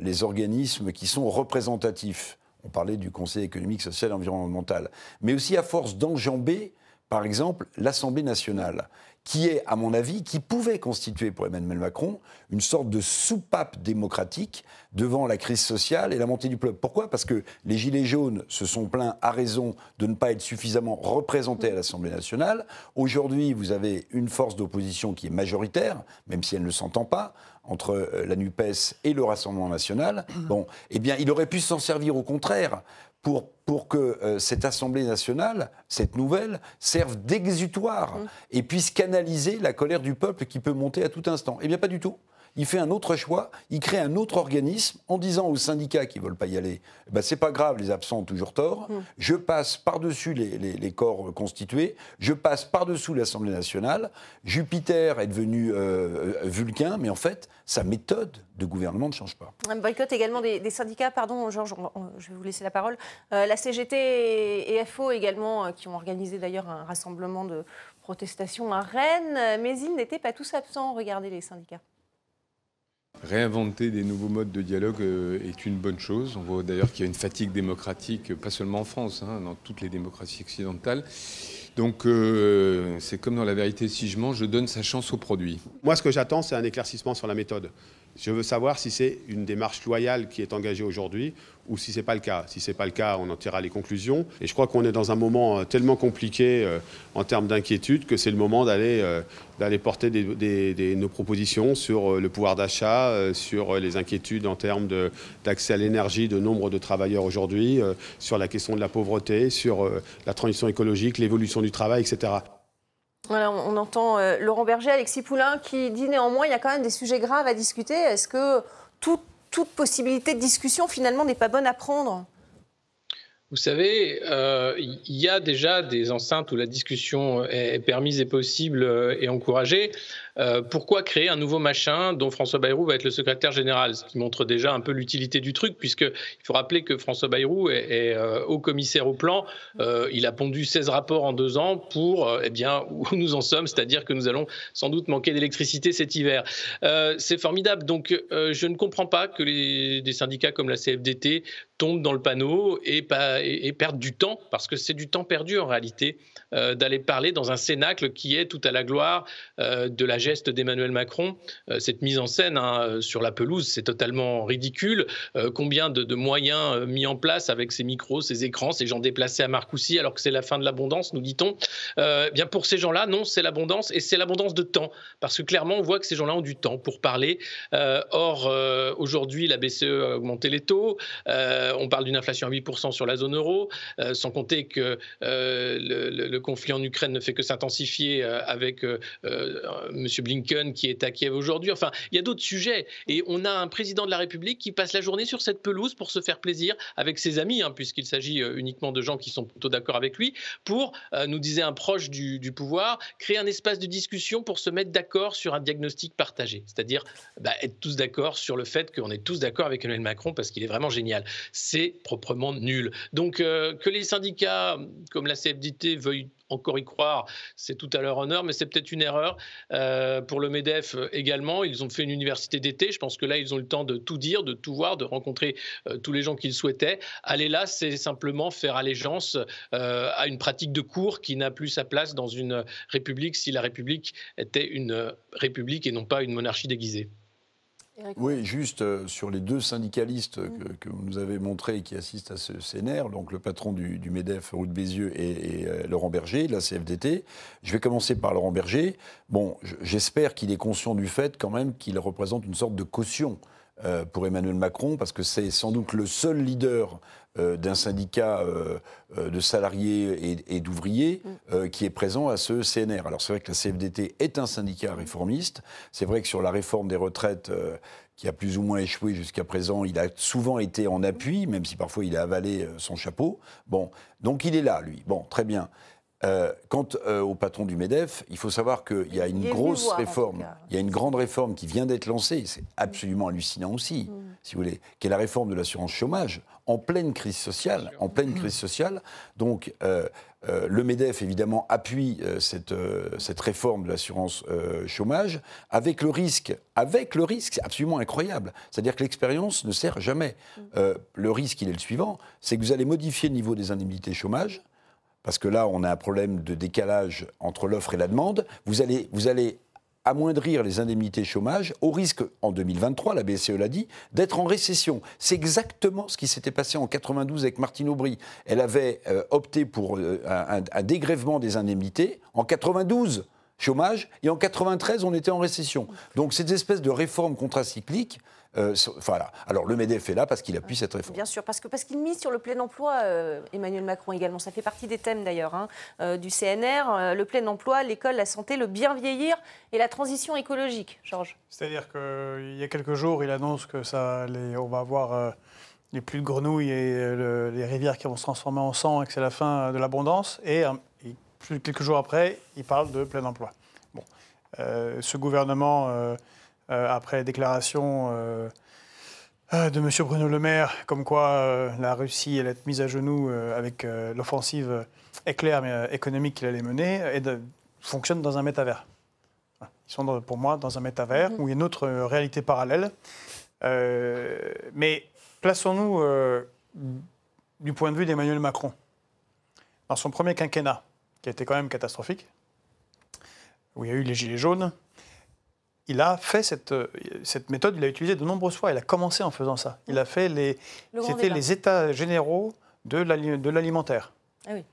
S5: les organismes qui sont représentatifs, on parlait du Conseil économique, social et environnemental, mais aussi à force d'enjamber, par exemple, l'Assemblée nationale qui est, à mon avis, qui pouvait constituer pour Emmanuel Macron une sorte de soupape démocratique devant la crise sociale et la montée du peuple. Pourquoi? Parce que les Gilets jaunes se sont plaints à raison de ne pas être suffisamment représentés à l'Assemblée nationale. Aujourd'hui, vous avez une force d'opposition qui est majoritaire, même si elle ne s'entend pas, entre euh, la NUPES et le Rassemblement national. Bon, eh bien, il aurait pu s'en servir au contraire pour, pour que euh, cette Assemblée nationale, cette nouvelle, serve d'exutoire mmh. et puisse canaliser la colère du peuple qui peut monter à tout instant. Eh bien, pas du tout il fait un autre choix, il crée un autre organisme en disant aux syndicats qui ne veulent pas y aller, bah, c'est pas grave, les absents ont toujours tort, mm. je passe par-dessus les, corps constitués, je passe par-dessous l'Assemblée nationale, Jupiter est devenu euh, euh, Vulcain, mais en fait, sa méthode de gouvernement ne change pas.
S1: Un boycott également des, syndicats, pardon Georges, je vais vous laisser la parole. Euh, la CGT et FO également, qui ont organisé d'ailleurs un rassemblement de protestation à Rennes, mais ils n'étaient pas tous absents, regardez les syndicats.
S9: Réinventer des nouveaux modes de dialogue est une bonne chose. On voit d'ailleurs qu'il y a une fatigue démocratique, pas seulement en France, hein, dans toutes les démocraties occidentales. Donc c'est comme dans la vérité, si je mange, je donne sa chance au produit.
S10: Moi, ce que j'attends, c'est un éclaircissement sur la méthode. Je veux savoir si c'est une démarche loyale qui est engagée aujourd'hui ou si ce n'est pas le cas. Si ce n'est pas le cas, on en tirera les conclusions. Et je crois qu'on est dans un moment euh, tellement compliqué euh, en termes d'inquiétude que c'est le moment d'aller euh, porter nos propositions sur le pouvoir d'achat, sur les inquiétudes en termes d'accès à l'énergie de nombre de travailleurs aujourd'hui, sur la question de la pauvreté, sur la transition écologique, l'évolution du travail, etc.
S1: On entend Laurent Berger, Alexis Poulain, qui dit néanmoins il y a quand même des sujets graves à discuter. Est-ce que tout toute possibilité de discussion finalement n'est pas bonne à prendre?
S8: Vous savez, euh, il y a déjà des enceintes où la discussion est permise et possible euh, et encouragée. Euh, pourquoi créer un nouveau machin dont François Bayrou va être le secrétaire général Ce qui montre déjà un peu l'utilité du truc, puisqu'il faut rappeler que François Bayrou est, euh, haut commissaire au plan. Euh, il a pondu 16 rapports en deux ans pour eh bien, où nous en sommes, c'est-à-dire que nous allons sans doute manquer d'électricité cet hiver. C'est formidable. Donc, je ne comprends pas que des syndicats comme la CFDT tombent dans le panneau et, et perdent du temps, parce que c'est du temps perdu en réalité, d'aller parler dans un cénacle qui est tout à la gloire de la geste d'Emmanuel Macron, euh, cette mise en scène hein, sur la pelouse, c'est totalement ridicule. Euh, combien de, moyens euh, mis en place avec ces micros, ces écrans, ces gens déplacés à Marcoussis alors que c'est la fin de l'abondance, nous dit-on Bien pour ces gens-là, non, c'est l'abondance et c'est l'abondance de temps parce que clairement on voit que ces gens-là ont du temps pour parler. or aujourd'hui la BCE a augmenté les taux, on parle d'une inflation à 8% sur la zone euro, sans compter que le, conflit en Ukraine ne fait que s'intensifier avec M. Blinken qui est à Kiev aujourd'hui. Enfin, il y a d'autres sujets. Et on a un président de la République qui passe la journée sur cette pelouse pour se faire plaisir avec ses amis, hein, puisqu'il s'agit euh, uniquement de gens qui sont plutôt d'accord avec lui, pour, euh, nous disait un proche du, pouvoir, créer un espace de discussion pour se mettre d'accord sur un diagnostic partagé. C'est-à-dire bah, être tous d'accord sur le fait qu'on est tous d'accord avec Emmanuel Macron parce qu'il est vraiment génial. C'est proprement nul. Donc, euh, que les syndicats comme la CFDT veuillent encore y croire, c'est tout à leur honneur, mais c'est peut-être une erreur. Euh, pour le MEDEF euh, également, ils ont fait une université d'été. Je pense que là, ils ont le temps de tout dire, de tout voir, de rencontrer euh, tous les gens qu'ils souhaitaient. Aller là, c'est simplement faire allégeance à une pratique de cours qui n'a plus sa place dans une république si la république était une république et non pas une monarchie déguisée.
S5: Oui, juste euh, sur les deux syndicalistes que, vous nous avez montrés qui assistent à ce CNR, donc le patron du, MEDEF, Ruth Bézieux, et, euh, Laurent Berger, de la CFDT. Je vais commencer par Laurent Berger. Bon, j'espère qu'il est conscient du fait quand même qu'il représente une sorte de caution pour Emmanuel Macron, parce que c'est sans doute le seul leader euh, d'un syndicat euh, euh, de salariés et, d'ouvriers mm. qui est présent à ce CNR. Alors c'est vrai que la CFDT est un syndicat réformiste. C'est vrai que sur la réforme des retraites qui a plus ou moins échoué jusqu'à présent, il a souvent été en appui, même si parfois il a avalé son chapeau. Bon, donc il est là, lui. Bon, très bien. Quant au patron du MEDEF, il faut savoir qu'il y a une grosse réforme, il y a une grande réforme qui vient d'être lancée, c'est absolument hallucinant aussi, mm. si vous voulez, qui est la réforme de l'assurance chômage en pleine crise sociale. En pleine crise sociale. Donc, euh, euh, le MEDEF, évidemment, appuie euh, cette, cette, réforme de l'assurance chômage avec le risque, avec le risque, c'est absolument incroyable. C'est-à-dire que l'expérience ne sert jamais. le risque, il est le suivant, c'est que vous allez modifier le niveau des indemnités chômage, parce que là, on a un problème de décalage entre l'offre et la demande. Vous allez, amoindrir les indemnités chômage au risque, en 2023, la BCE l'a dit, d'être en récession. C'est exactement ce qui s'était passé en 92 avec Martine Aubry. Elle avait euh, opté pour euh, un, un, dégrèvement des indemnités en 92 chômage et en 93 on était en récession. Donc cette espèce de réforme contracyclique, euh, voilà. Alors le MEDEF est là parce qu'il appuie cette réforme.
S1: Bien sûr, parce qu'il parce qu'il mise sur le plein emploi, euh, Emmanuel Macron également. Ça fait partie des thèmes d'ailleurs hein, euh, du CNR. le plein emploi, l'école, la santé, le bien vieillir et la transition écologique. Georges
S3: C'est-à-dire qu'il y a quelques jours, il annonce que ça, on va avoir les pluies de grenouilles et les rivières qui vont se transformer en sang et que c'est la fin de l'abondance. Et, et, quelques jours après, il parle de plein emploi. Bon. ce gouvernement euh, après déclaration euh, euh, de M. Bruno Le Maire, comme quoi la Russie allait être mise à genoux avec l'offensive éclair mais, économique qu'il allait mener, et fonctionne dans un métavers. Ils sont pour moi dans un métavers mm-hmm. où il y a une autre réalité parallèle. mais plaçons-nous du point de vue d'Emmanuel Macron. Dans son premier quinquennat, qui a été quand même catastrophique, où il y a eu les gilets jaunes, il a fait cette, cette méthode, il l'a utilisée de nombreuses fois. Il a commencé en faisant ça. Il a fait les, c'était les états généraux de l'alimentaire. Ah oui.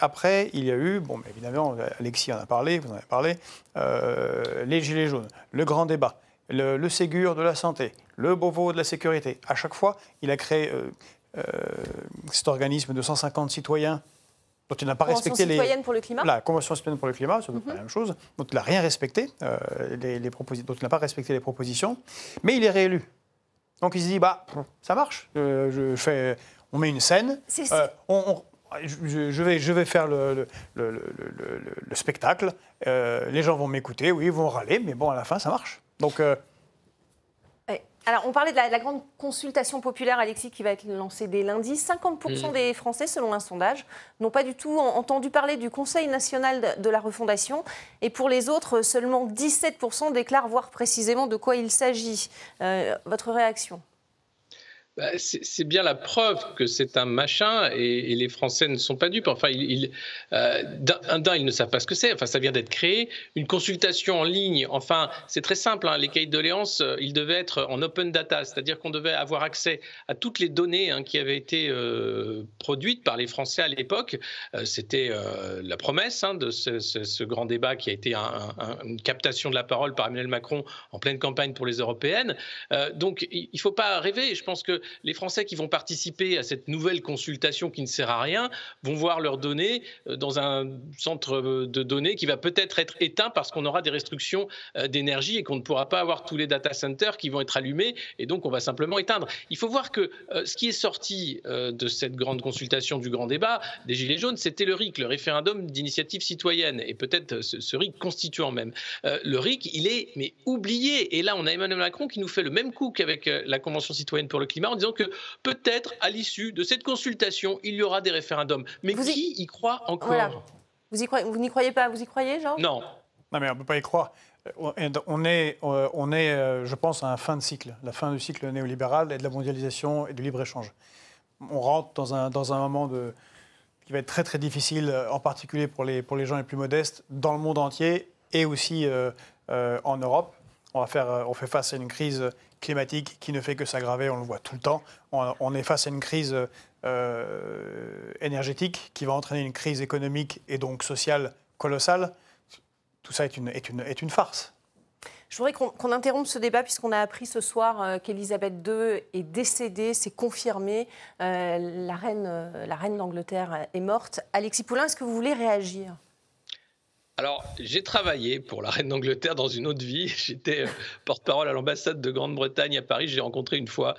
S3: Après, il y a eu, bon, évidemment, Alexis en a parlé, vous en avez parlé, euh, les Gilets jaunes, le grand débat, le, Ségur de la santé, le Beauvau de la sécurité. À chaque fois, il a créé euh, euh, cet organisme de 150 citoyens dont il n'a pas respecté
S1: les. citoyenne pour le climat
S3: La Convention citoyenne pour le climat, c'est mm la même chose. dont il n'a rien respecté, les, les dont il n'a pas respecté les propositions, mais il est réélu. Donc il se dit, bah, ça marche, je fais, on met une scène, on, je, vais, je vais faire le, spectacle, euh, les gens vont m'écouter, oui, ils vont râler, mais bon, à la fin, ça marche. Donc.
S1: Alors, on parlait de la, grande consultation populaire, Alexis, qui va être lancée dès lundi. 50% mm. des Français, selon un sondage, n'ont pas du tout entendu parler du Conseil national de la refondation. Et pour les autres, seulement 17% déclarent voir précisément de quoi il s'agit. Euh, votre réaction?
S8: Bah, c'est bien la preuve que c'est un machin et, les Français ne sont pas dupes. Enfin, ils, euh, d'un, ils ne savent pas ce que c'est. Enfin, ça vient d'être créé. Une consultation en ligne, enfin, c'est très simple. Hein. Les cahiers de doléances, euh, ils devaient être en open data, c'est-à-dire qu'on devait avoir accès à toutes les données hein, qui avaient été euh, produites par les Français à l'époque. C'était la promesse hein, de ce, grand débat qui a été une captation de la parole par Emmanuel Macron en pleine campagne pour les européennes. donc, il ne faut pas rêver. Je pense que les Français qui vont participer à cette nouvelle consultation qui ne sert à rien vont voir leurs données euh, dans un centre euh, de données qui va peut-être être éteint parce qu'on aura des restrictions euh, d'énergie et qu'on ne pourra pas avoir tous les data centers qui vont être allumés et donc on va simplement éteindre. Il faut voir que ce qui est sorti de cette grande consultation du grand débat des Gilets jaunes, c'était le RIC, le référendum d'initiative citoyenne et peut-être ce, RIC constituant même. le RIC, il est mais oublié et là on a Emmanuel Macron qui nous fait le même coup qu'avec la Convention citoyenne pour le climat en disant que peut-être à l'issue de cette consultation, il y aura des référendums. Mais qui y... croit encore
S1: Vous, y vous n'y croyez pas Vous y croyez, Jean?
S8: Non.
S3: Non, mais on ne peut pas y croire. Euh, on est, euh, on est, euh, je pense, à un fin de cycle, la fin du cycle néolibéral et de la mondialisation et du libre-échange. On rentre dans un, dans un moment de, qui va être très très difficile, en particulier pour les, pour les gens les plus modestes, dans le monde entier et aussi en Europe. Faire, on fait face à une crise climatique qui ne fait que s'aggraver, on le voit tout le temps. On, est face à une crise euh, énergétique qui va entraîner une crise économique et donc sociale colossale. Tout ça est une farce.
S1: Je voudrais qu'on interrompe ce débat puisqu'on a appris ce soir euh, qu'Elisabeth II est décédée, c'est confirmé. Euh, la reine, la reine d'Angleterre est morte. Alexis Poulain, est-ce que vous voulez réagir?
S8: Alors, j'ai travaillé pour la reine d'Angleterre dans une autre vie. J'étais euh, porte-parole à l'ambassade de Grande-Bretagne à Paris. J'ai rencontré une fois.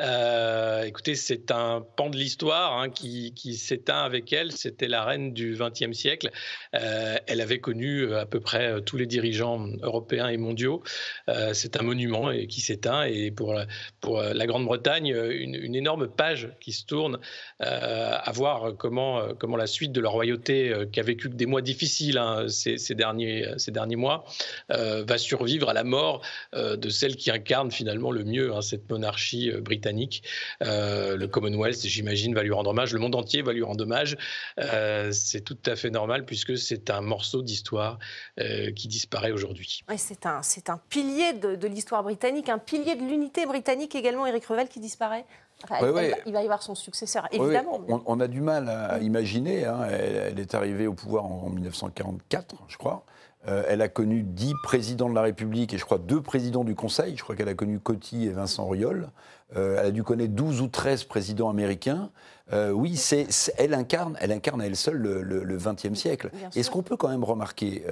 S8: Euh, écoutez, c'est un pan de l'histoire hein, qui, s'éteint avec elle. C'était la reine du XXe siècle. Euh, elle avait connu à peu près tous les dirigeants européens et mondiaux. c'est un monument et qui s'éteint. Et pour la, Grande-Bretagne, une, énorme page qui se tourne à voir comment, comment la suite de la royauté qui a vécu des mois difficiles. Hein, ces, derniers, ces derniers mois, euh, va survivre à la mort euh, de celle qui incarne finalement le mieux hein, cette monarchie euh, britannique. le Commonwealth, j'imagine, va lui rendre hommage, le monde entier va lui rendre hommage. c'est tout à fait normal puisque c'est un morceau d'histoire qui disparaît aujourd'hui.
S1: c'est un, un pilier de, de l'histoire britannique, un pilier de l'unité britannique également, Éric Revel, qui disparaît il va y avoir son successeur, évidemment.
S5: On, a du mal à imaginer. Hein. Elle, est arrivée au pouvoir en, 1944, je crois. Euh, elle a connu dix présidents de la République et je crois deux présidents du Conseil. Je crois qu'elle a connu Coty et Vincent Auriol. Euh, elle a dû connaître 12 ou 13 présidents américains. Euh, oui, c'est, elle, incarne, elle incarne à elle seule le XXe siècle. Et ce qu'on peut quand même remarquer,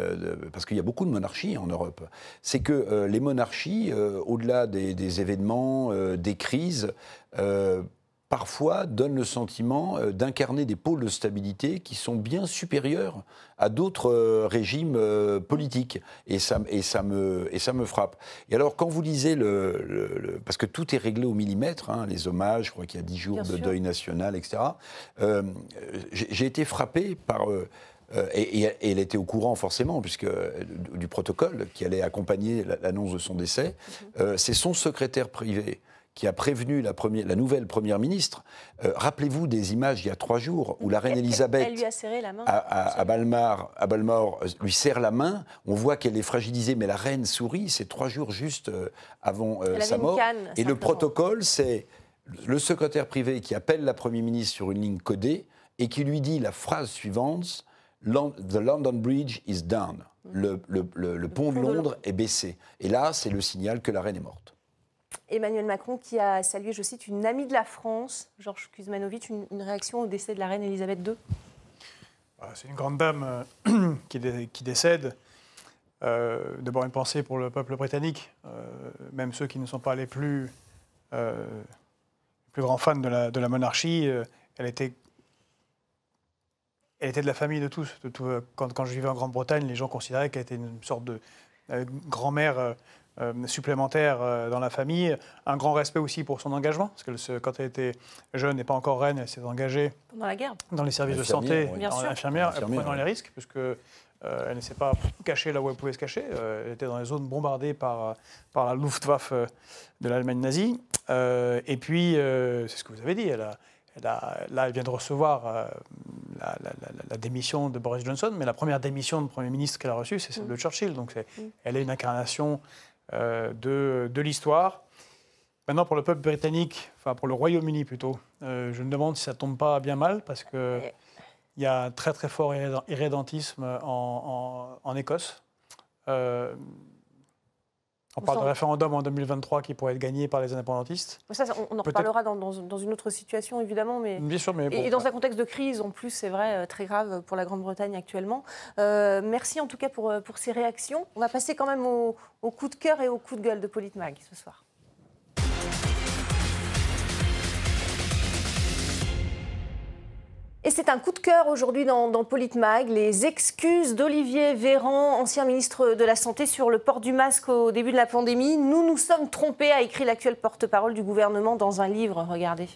S5: parce qu'il y a beaucoup de monarchies en Europe, c'est que les monarchies, au-delà des, des événements, des crises, parfois donne le sentiment euh, d'incarner des pôles de stabilité qui sont bien supérieurs à d'autres euh, régimes euh, politiques. Et ça, et, ça me, et ça me frappe. Et alors, quand vous lisez le. parce que tout est réglé au millimètre, hein, les hommages, je crois qu'il y a dix jours de deuil national, etc. J'ai été frappé par et, elle était au courant forcément, puisque du protocole qui allait accompagner l'annonce de son décès. Mhm. C'est son secrétaire privé qui a prévenu la, première, la nouvelle première ministre. Euh, rappelez-vous des images il y a trois jours où la reine Elisabeth
S1: elle lui a serré la main.
S5: À, à, Balmar, à Balmore euh, lui serre la main. On voit qu'elle est fragilisée, mais la reine sourit. C'est trois jours juste euh, avant sa mort. Et le protocole, c'est le secrétaire privé qui appelle la première ministre sur une ligne codée et qui lui dit la phrase suivante The London Bridge is down. Le, le pont de Londres est baissé. Et là, c'est le signal que la reine est morte.
S1: Emmanuel Macron qui a salué, je cite, une amie de la France, Georges Kuzmanovic, une, réaction au décès de la reine Elisabeth II
S3: bah, C'est une grande dame euh, qui, décède. Euh, d'abord une pensée pour le peuple britannique, euh, même ceux qui ne sont pas les plus, plus grands fans de la, monarchie. elle était elle était de la famille de tous. De tout, quand, quand, je vivais en Grande-Bretagne, les gens considéraient qu'elle était une sorte de grand-mère supplémentaire euh, dans la famille. Un grand respect aussi pour son engagement, parce que quand elle était jeune et pas encore reine, elle s'est engagée
S1: dans la guerre,
S3: dans les services de santé, oui. en infirmière, prenant les risques, puisque euh, elle ne s'est pas cachée là où elle pouvait se cacher. elle était dans les zones bombardées par, par la Luftwaffe de l'Allemagne nazie. et puis, c'est ce que vous avez dit, elle a, là, elle vient de recevoir la, démission de Boris Johnson, mais la première démission de Premier ministre qu'elle a reçue, c'est celle de mm. Churchill. Donc, mm. elle est une incarnation euh, de, de l'histoire. Maintenant, pour le peuple britannique, enfin pour le Royaume-Uni plutôt, euh, je me demande si ça tombe pas bien mal parce que il y a un très très fort irrédentisme en, en, Écosse. Euh, on parle de référendum en 2023 qui pourrait être gagné par les indépendantistes.
S1: Ça, on en reparlera dans, dans, une autre situation, évidemment. Mais...
S3: Bien sûr, mais...
S1: et, dans un contexte de crise, en plus, c'est vrai, euh, très grave pour la Grande-Bretagne actuellement. Euh, merci en tout cas pour, euh, pour ces réactions. On va passer quand même au, au coup de cœur et au coup de gueule de Politmag ce soir. Et c'est un coup de cœur aujourd'hui dans, dans Politmag, les excuses d'Olivier Véran, ancien ministre de la Santé, sur le port du masque au début de la pandémie. Nous nous sommes trompés, a écrit l'actuel porte-parole du gouvernement dans un livre. Regardez.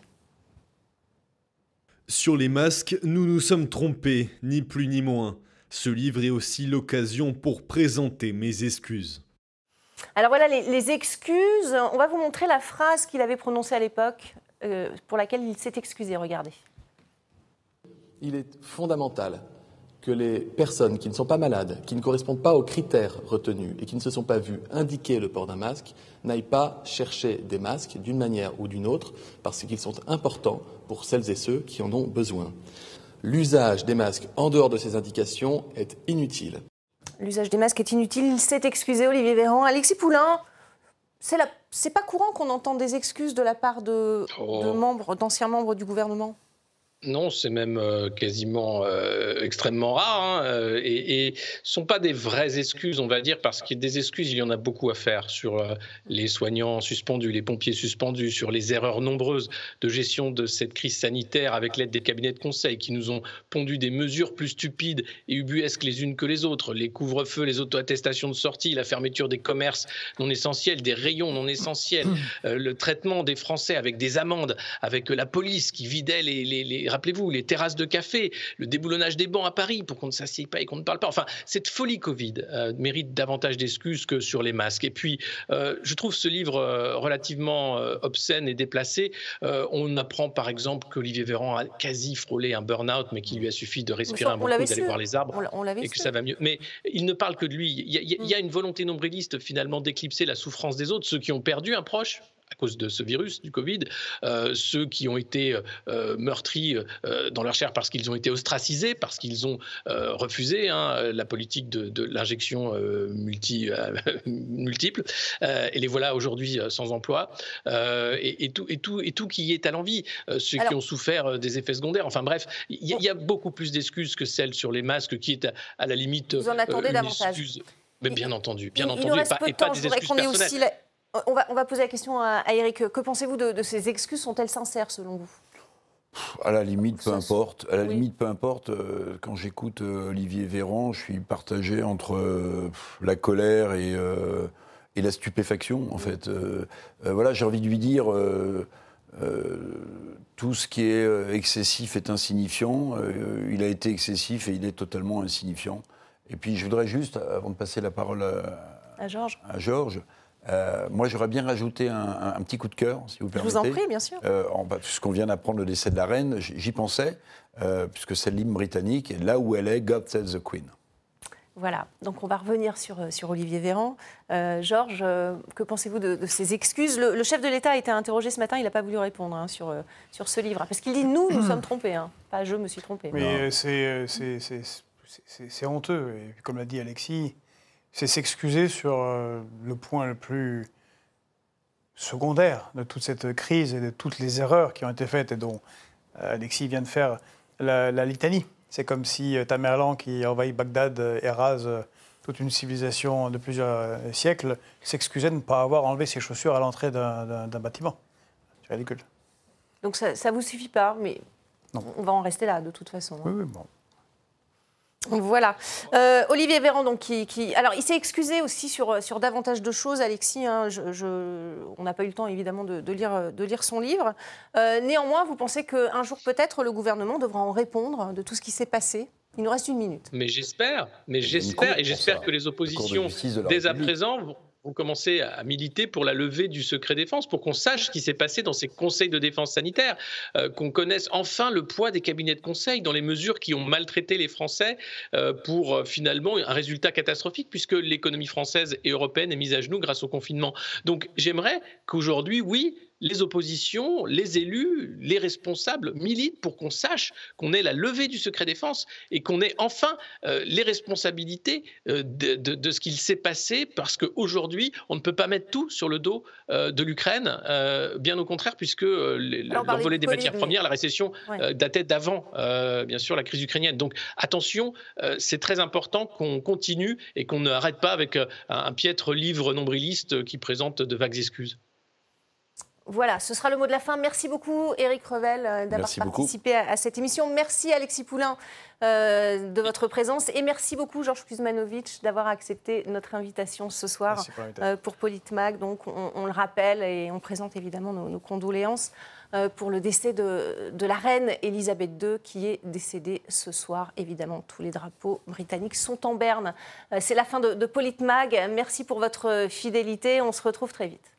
S11: Sur les masques, nous nous sommes trompés, ni plus ni moins. Ce livre est aussi l'occasion pour présenter mes excuses.
S1: Alors voilà les, excuses. On va vous montrer la phrase qu'il avait prononcée à l'époque, euh, pour laquelle il s'est excusé. Regardez
S12: il est fondamental que les personnes qui ne sont pas malades, qui ne correspondent pas aux critères retenus et qui ne se sont pas vues indiquer le port d'un masque, n'aillent pas chercher des masques d'une manière ou d'une autre parce qu'ils sont importants pour celles et ceux qui en ont besoin. L'usage des masques en dehors de ces indications est inutile.
S1: L'usage des masques est inutile. Il s'est excusé, Olivier Véran. Alexis Poulain, c'est la... pas courant qu'on entende des excuses de la part de, oh. de membres, d'anciens membres du gouvernement?
S8: Non, c'est même euh, quasiment euh, extrêmement rare hein, euh, et, ne sont pas des vraies excuses, on va dire, parce que des excuses, il y en a beaucoup à faire sur les soignants suspendus, les pompiers suspendus, sur les erreurs nombreuses de gestion de cette crise sanitaire avec l'aide des cabinets de conseil qui nous ont pondu des mesures plus stupides et ubuesques les unes que les autres, les couvre-feux, les auto-attestations de sortie, la fermeture des commerces non essentiels, des rayons non essentiels, le traitement des Français avec des amendes, avec la police qui vidait les, les rappelez-vous, les terrasses de café, le déboulonnage des bancs à Paris pour qu'on ne s'assied pas et qu'on ne parle pas. Enfin, cette folie Covid euh, mérite davantage d'excuses que sur les masques. Et puis, euh, je trouve ce livre euh, relativement obscène et déplacé. on apprend par exemple qu'Olivier Véran a quasi frôlé un burn-out, mais qu'il lui a suffi de respirer un bon coup, d'aller voir les arbres et que ça va mieux. Mais il ne parle que de lui. Il y a, une volonté nombriliste finalement d'éclipser la souffrance des autres, ceux qui ont perdu un proche, à cause de ce virus, du Covid, euh, ceux qui ont été euh, meurtris euh, dans leur chair parce qu'ils ont été ostracisés, parce qu'ils ont refusé hein, la politique de, l'injection multi, multiple, et les voilà aujourd'hui sans emploi, et, tout, et, tout, et tout qui est à l'envie, ceux qui ont souffert des effets secondaires. Enfin bref, il y, a beaucoup plus d'excuses que celles sur les masques, qui est à, la limite.
S1: Vous en attendez davantage.
S8: Mais bien entendu, bien entendu, et pas, des excuses personnelles.
S1: On va, poser la question à, Eric. Que pensez-vous de, ces excuses? Sont-elles sincères selon vous?
S5: À la limite, peu importe. À la limite, peu importe. Euh, quand j'écoute euh, Olivier Véran, je suis partagé entre euh, la colère et, la stupéfaction, en fait. voilà, j'ai envie de lui dire tout ce qui est excessif est insignifiant. il a été excessif et il est totalement insignifiant. Et puis je voudrais juste, avant de passer la parole
S1: à, Georges,
S5: à Georges moi, j'aurais bien rajouté un, petit coup de cœur, si vous permettez.
S1: Je vous en prie, bien sûr. Euh,
S5: puisqu'on vient d'apprendre le décès de la reine, j'y pensais, puisque c'est l'hymne britannique, et là où elle est, God save the Queen.
S1: Voilà, donc on va revenir sur, euh, sur Olivier Véran. Euh, Georges, euh, que pensez-vous de, ces excuses? Le, chef de l'État a été interrogé ce matin, il n'a pas voulu répondre hein, sur, sur ce livre. Parce qu'il dit nous, nous sommes trompés, hein. pas je me suis trompé.
S3: Mais c'est honteux. Et comme l'a dit Alexis, c'est s'excuser sur le point le plus secondaire de toute cette crise et de toutes les erreurs qui ont été faites et dont Alexis vient de faire la, la litanie. C'est comme si euh, Tamerlan, qui envahit Bagdad euh, et rase euh, toute une civilisation de plusieurs siècles, s'excusait de ne pas avoir enlevé ses chaussures à l'entrée d'un bâtiment. C'est ridicule.
S1: Donc ça ne vous suffit pas, mais on va en rester là de toute façon. Hein.
S3: Oui, oui, bon.
S1: Voilà. Euh, Olivier Véran, donc, qui, Alors, il s'est excusé aussi sur, sur davantage de choses, Alexis. Hein. on n'a pas eu le temps, évidemment, de, lire, de lire son livre. Euh, néanmoins, vous pensez qu'un jour, peut-être, le gouvernement devra en répondre de tout ce qui s'est passé? Il nous reste une minute.
S8: Mais j'espère, mais j'espère, et j'espère que les oppositions, dès à présent, ont commencé à militer pour la levée du secret défense, pour qu'on sache ce qui s'est passé dans ces conseils de défense sanitaire, euh, qu'on connaisse enfin le poids des cabinets de conseil dans les mesures qui ont maltraité les Français euh, pour euh, finalement un résultat catastrophique, puisque l'économie française et européenne est mise à genoux grâce au confinement. Donc j'aimerais qu'aujourd'hui, oui, les oppositions, les élus, les responsables militent pour qu'on sache qu'on ait la levée du secret défense et qu'on ait enfin euh, les responsabilités euh, de, ce qu'il s'est passé, parce qu'aujourd'hui, on ne peut pas mettre tout sur le dos euh, de l'Ukraine, bien au contraire, puisque l'envolée des matières premières, la récession datait d'avant, bien sûr, la crise ukrainienne. Donc attention, c'est très important qu'on continue et qu'on ne arrête pas avec un piètre livre nombriliste qui présente de vagues excuses.
S1: Voilà, ce sera le mot de la fin. Merci beaucoup, Eric Revel, euh, d'avoir participé à, cette émission. Merci, Alexis Poulain, euh, de votre présence. Et merci beaucoup, Georges Kuzmanovic, d'avoir accepté notre invitation ce soir euh, pour Politmag. Donc, on, le rappelle et on présente évidemment nos, condoléances pour le décès de, la reine Elisabeth II, qui est décédée ce soir. Évidemment, tous les drapeaux britanniques sont en berne. C'est la fin de, de Politmag. Merci pour votre fidélité. On se retrouve très vite.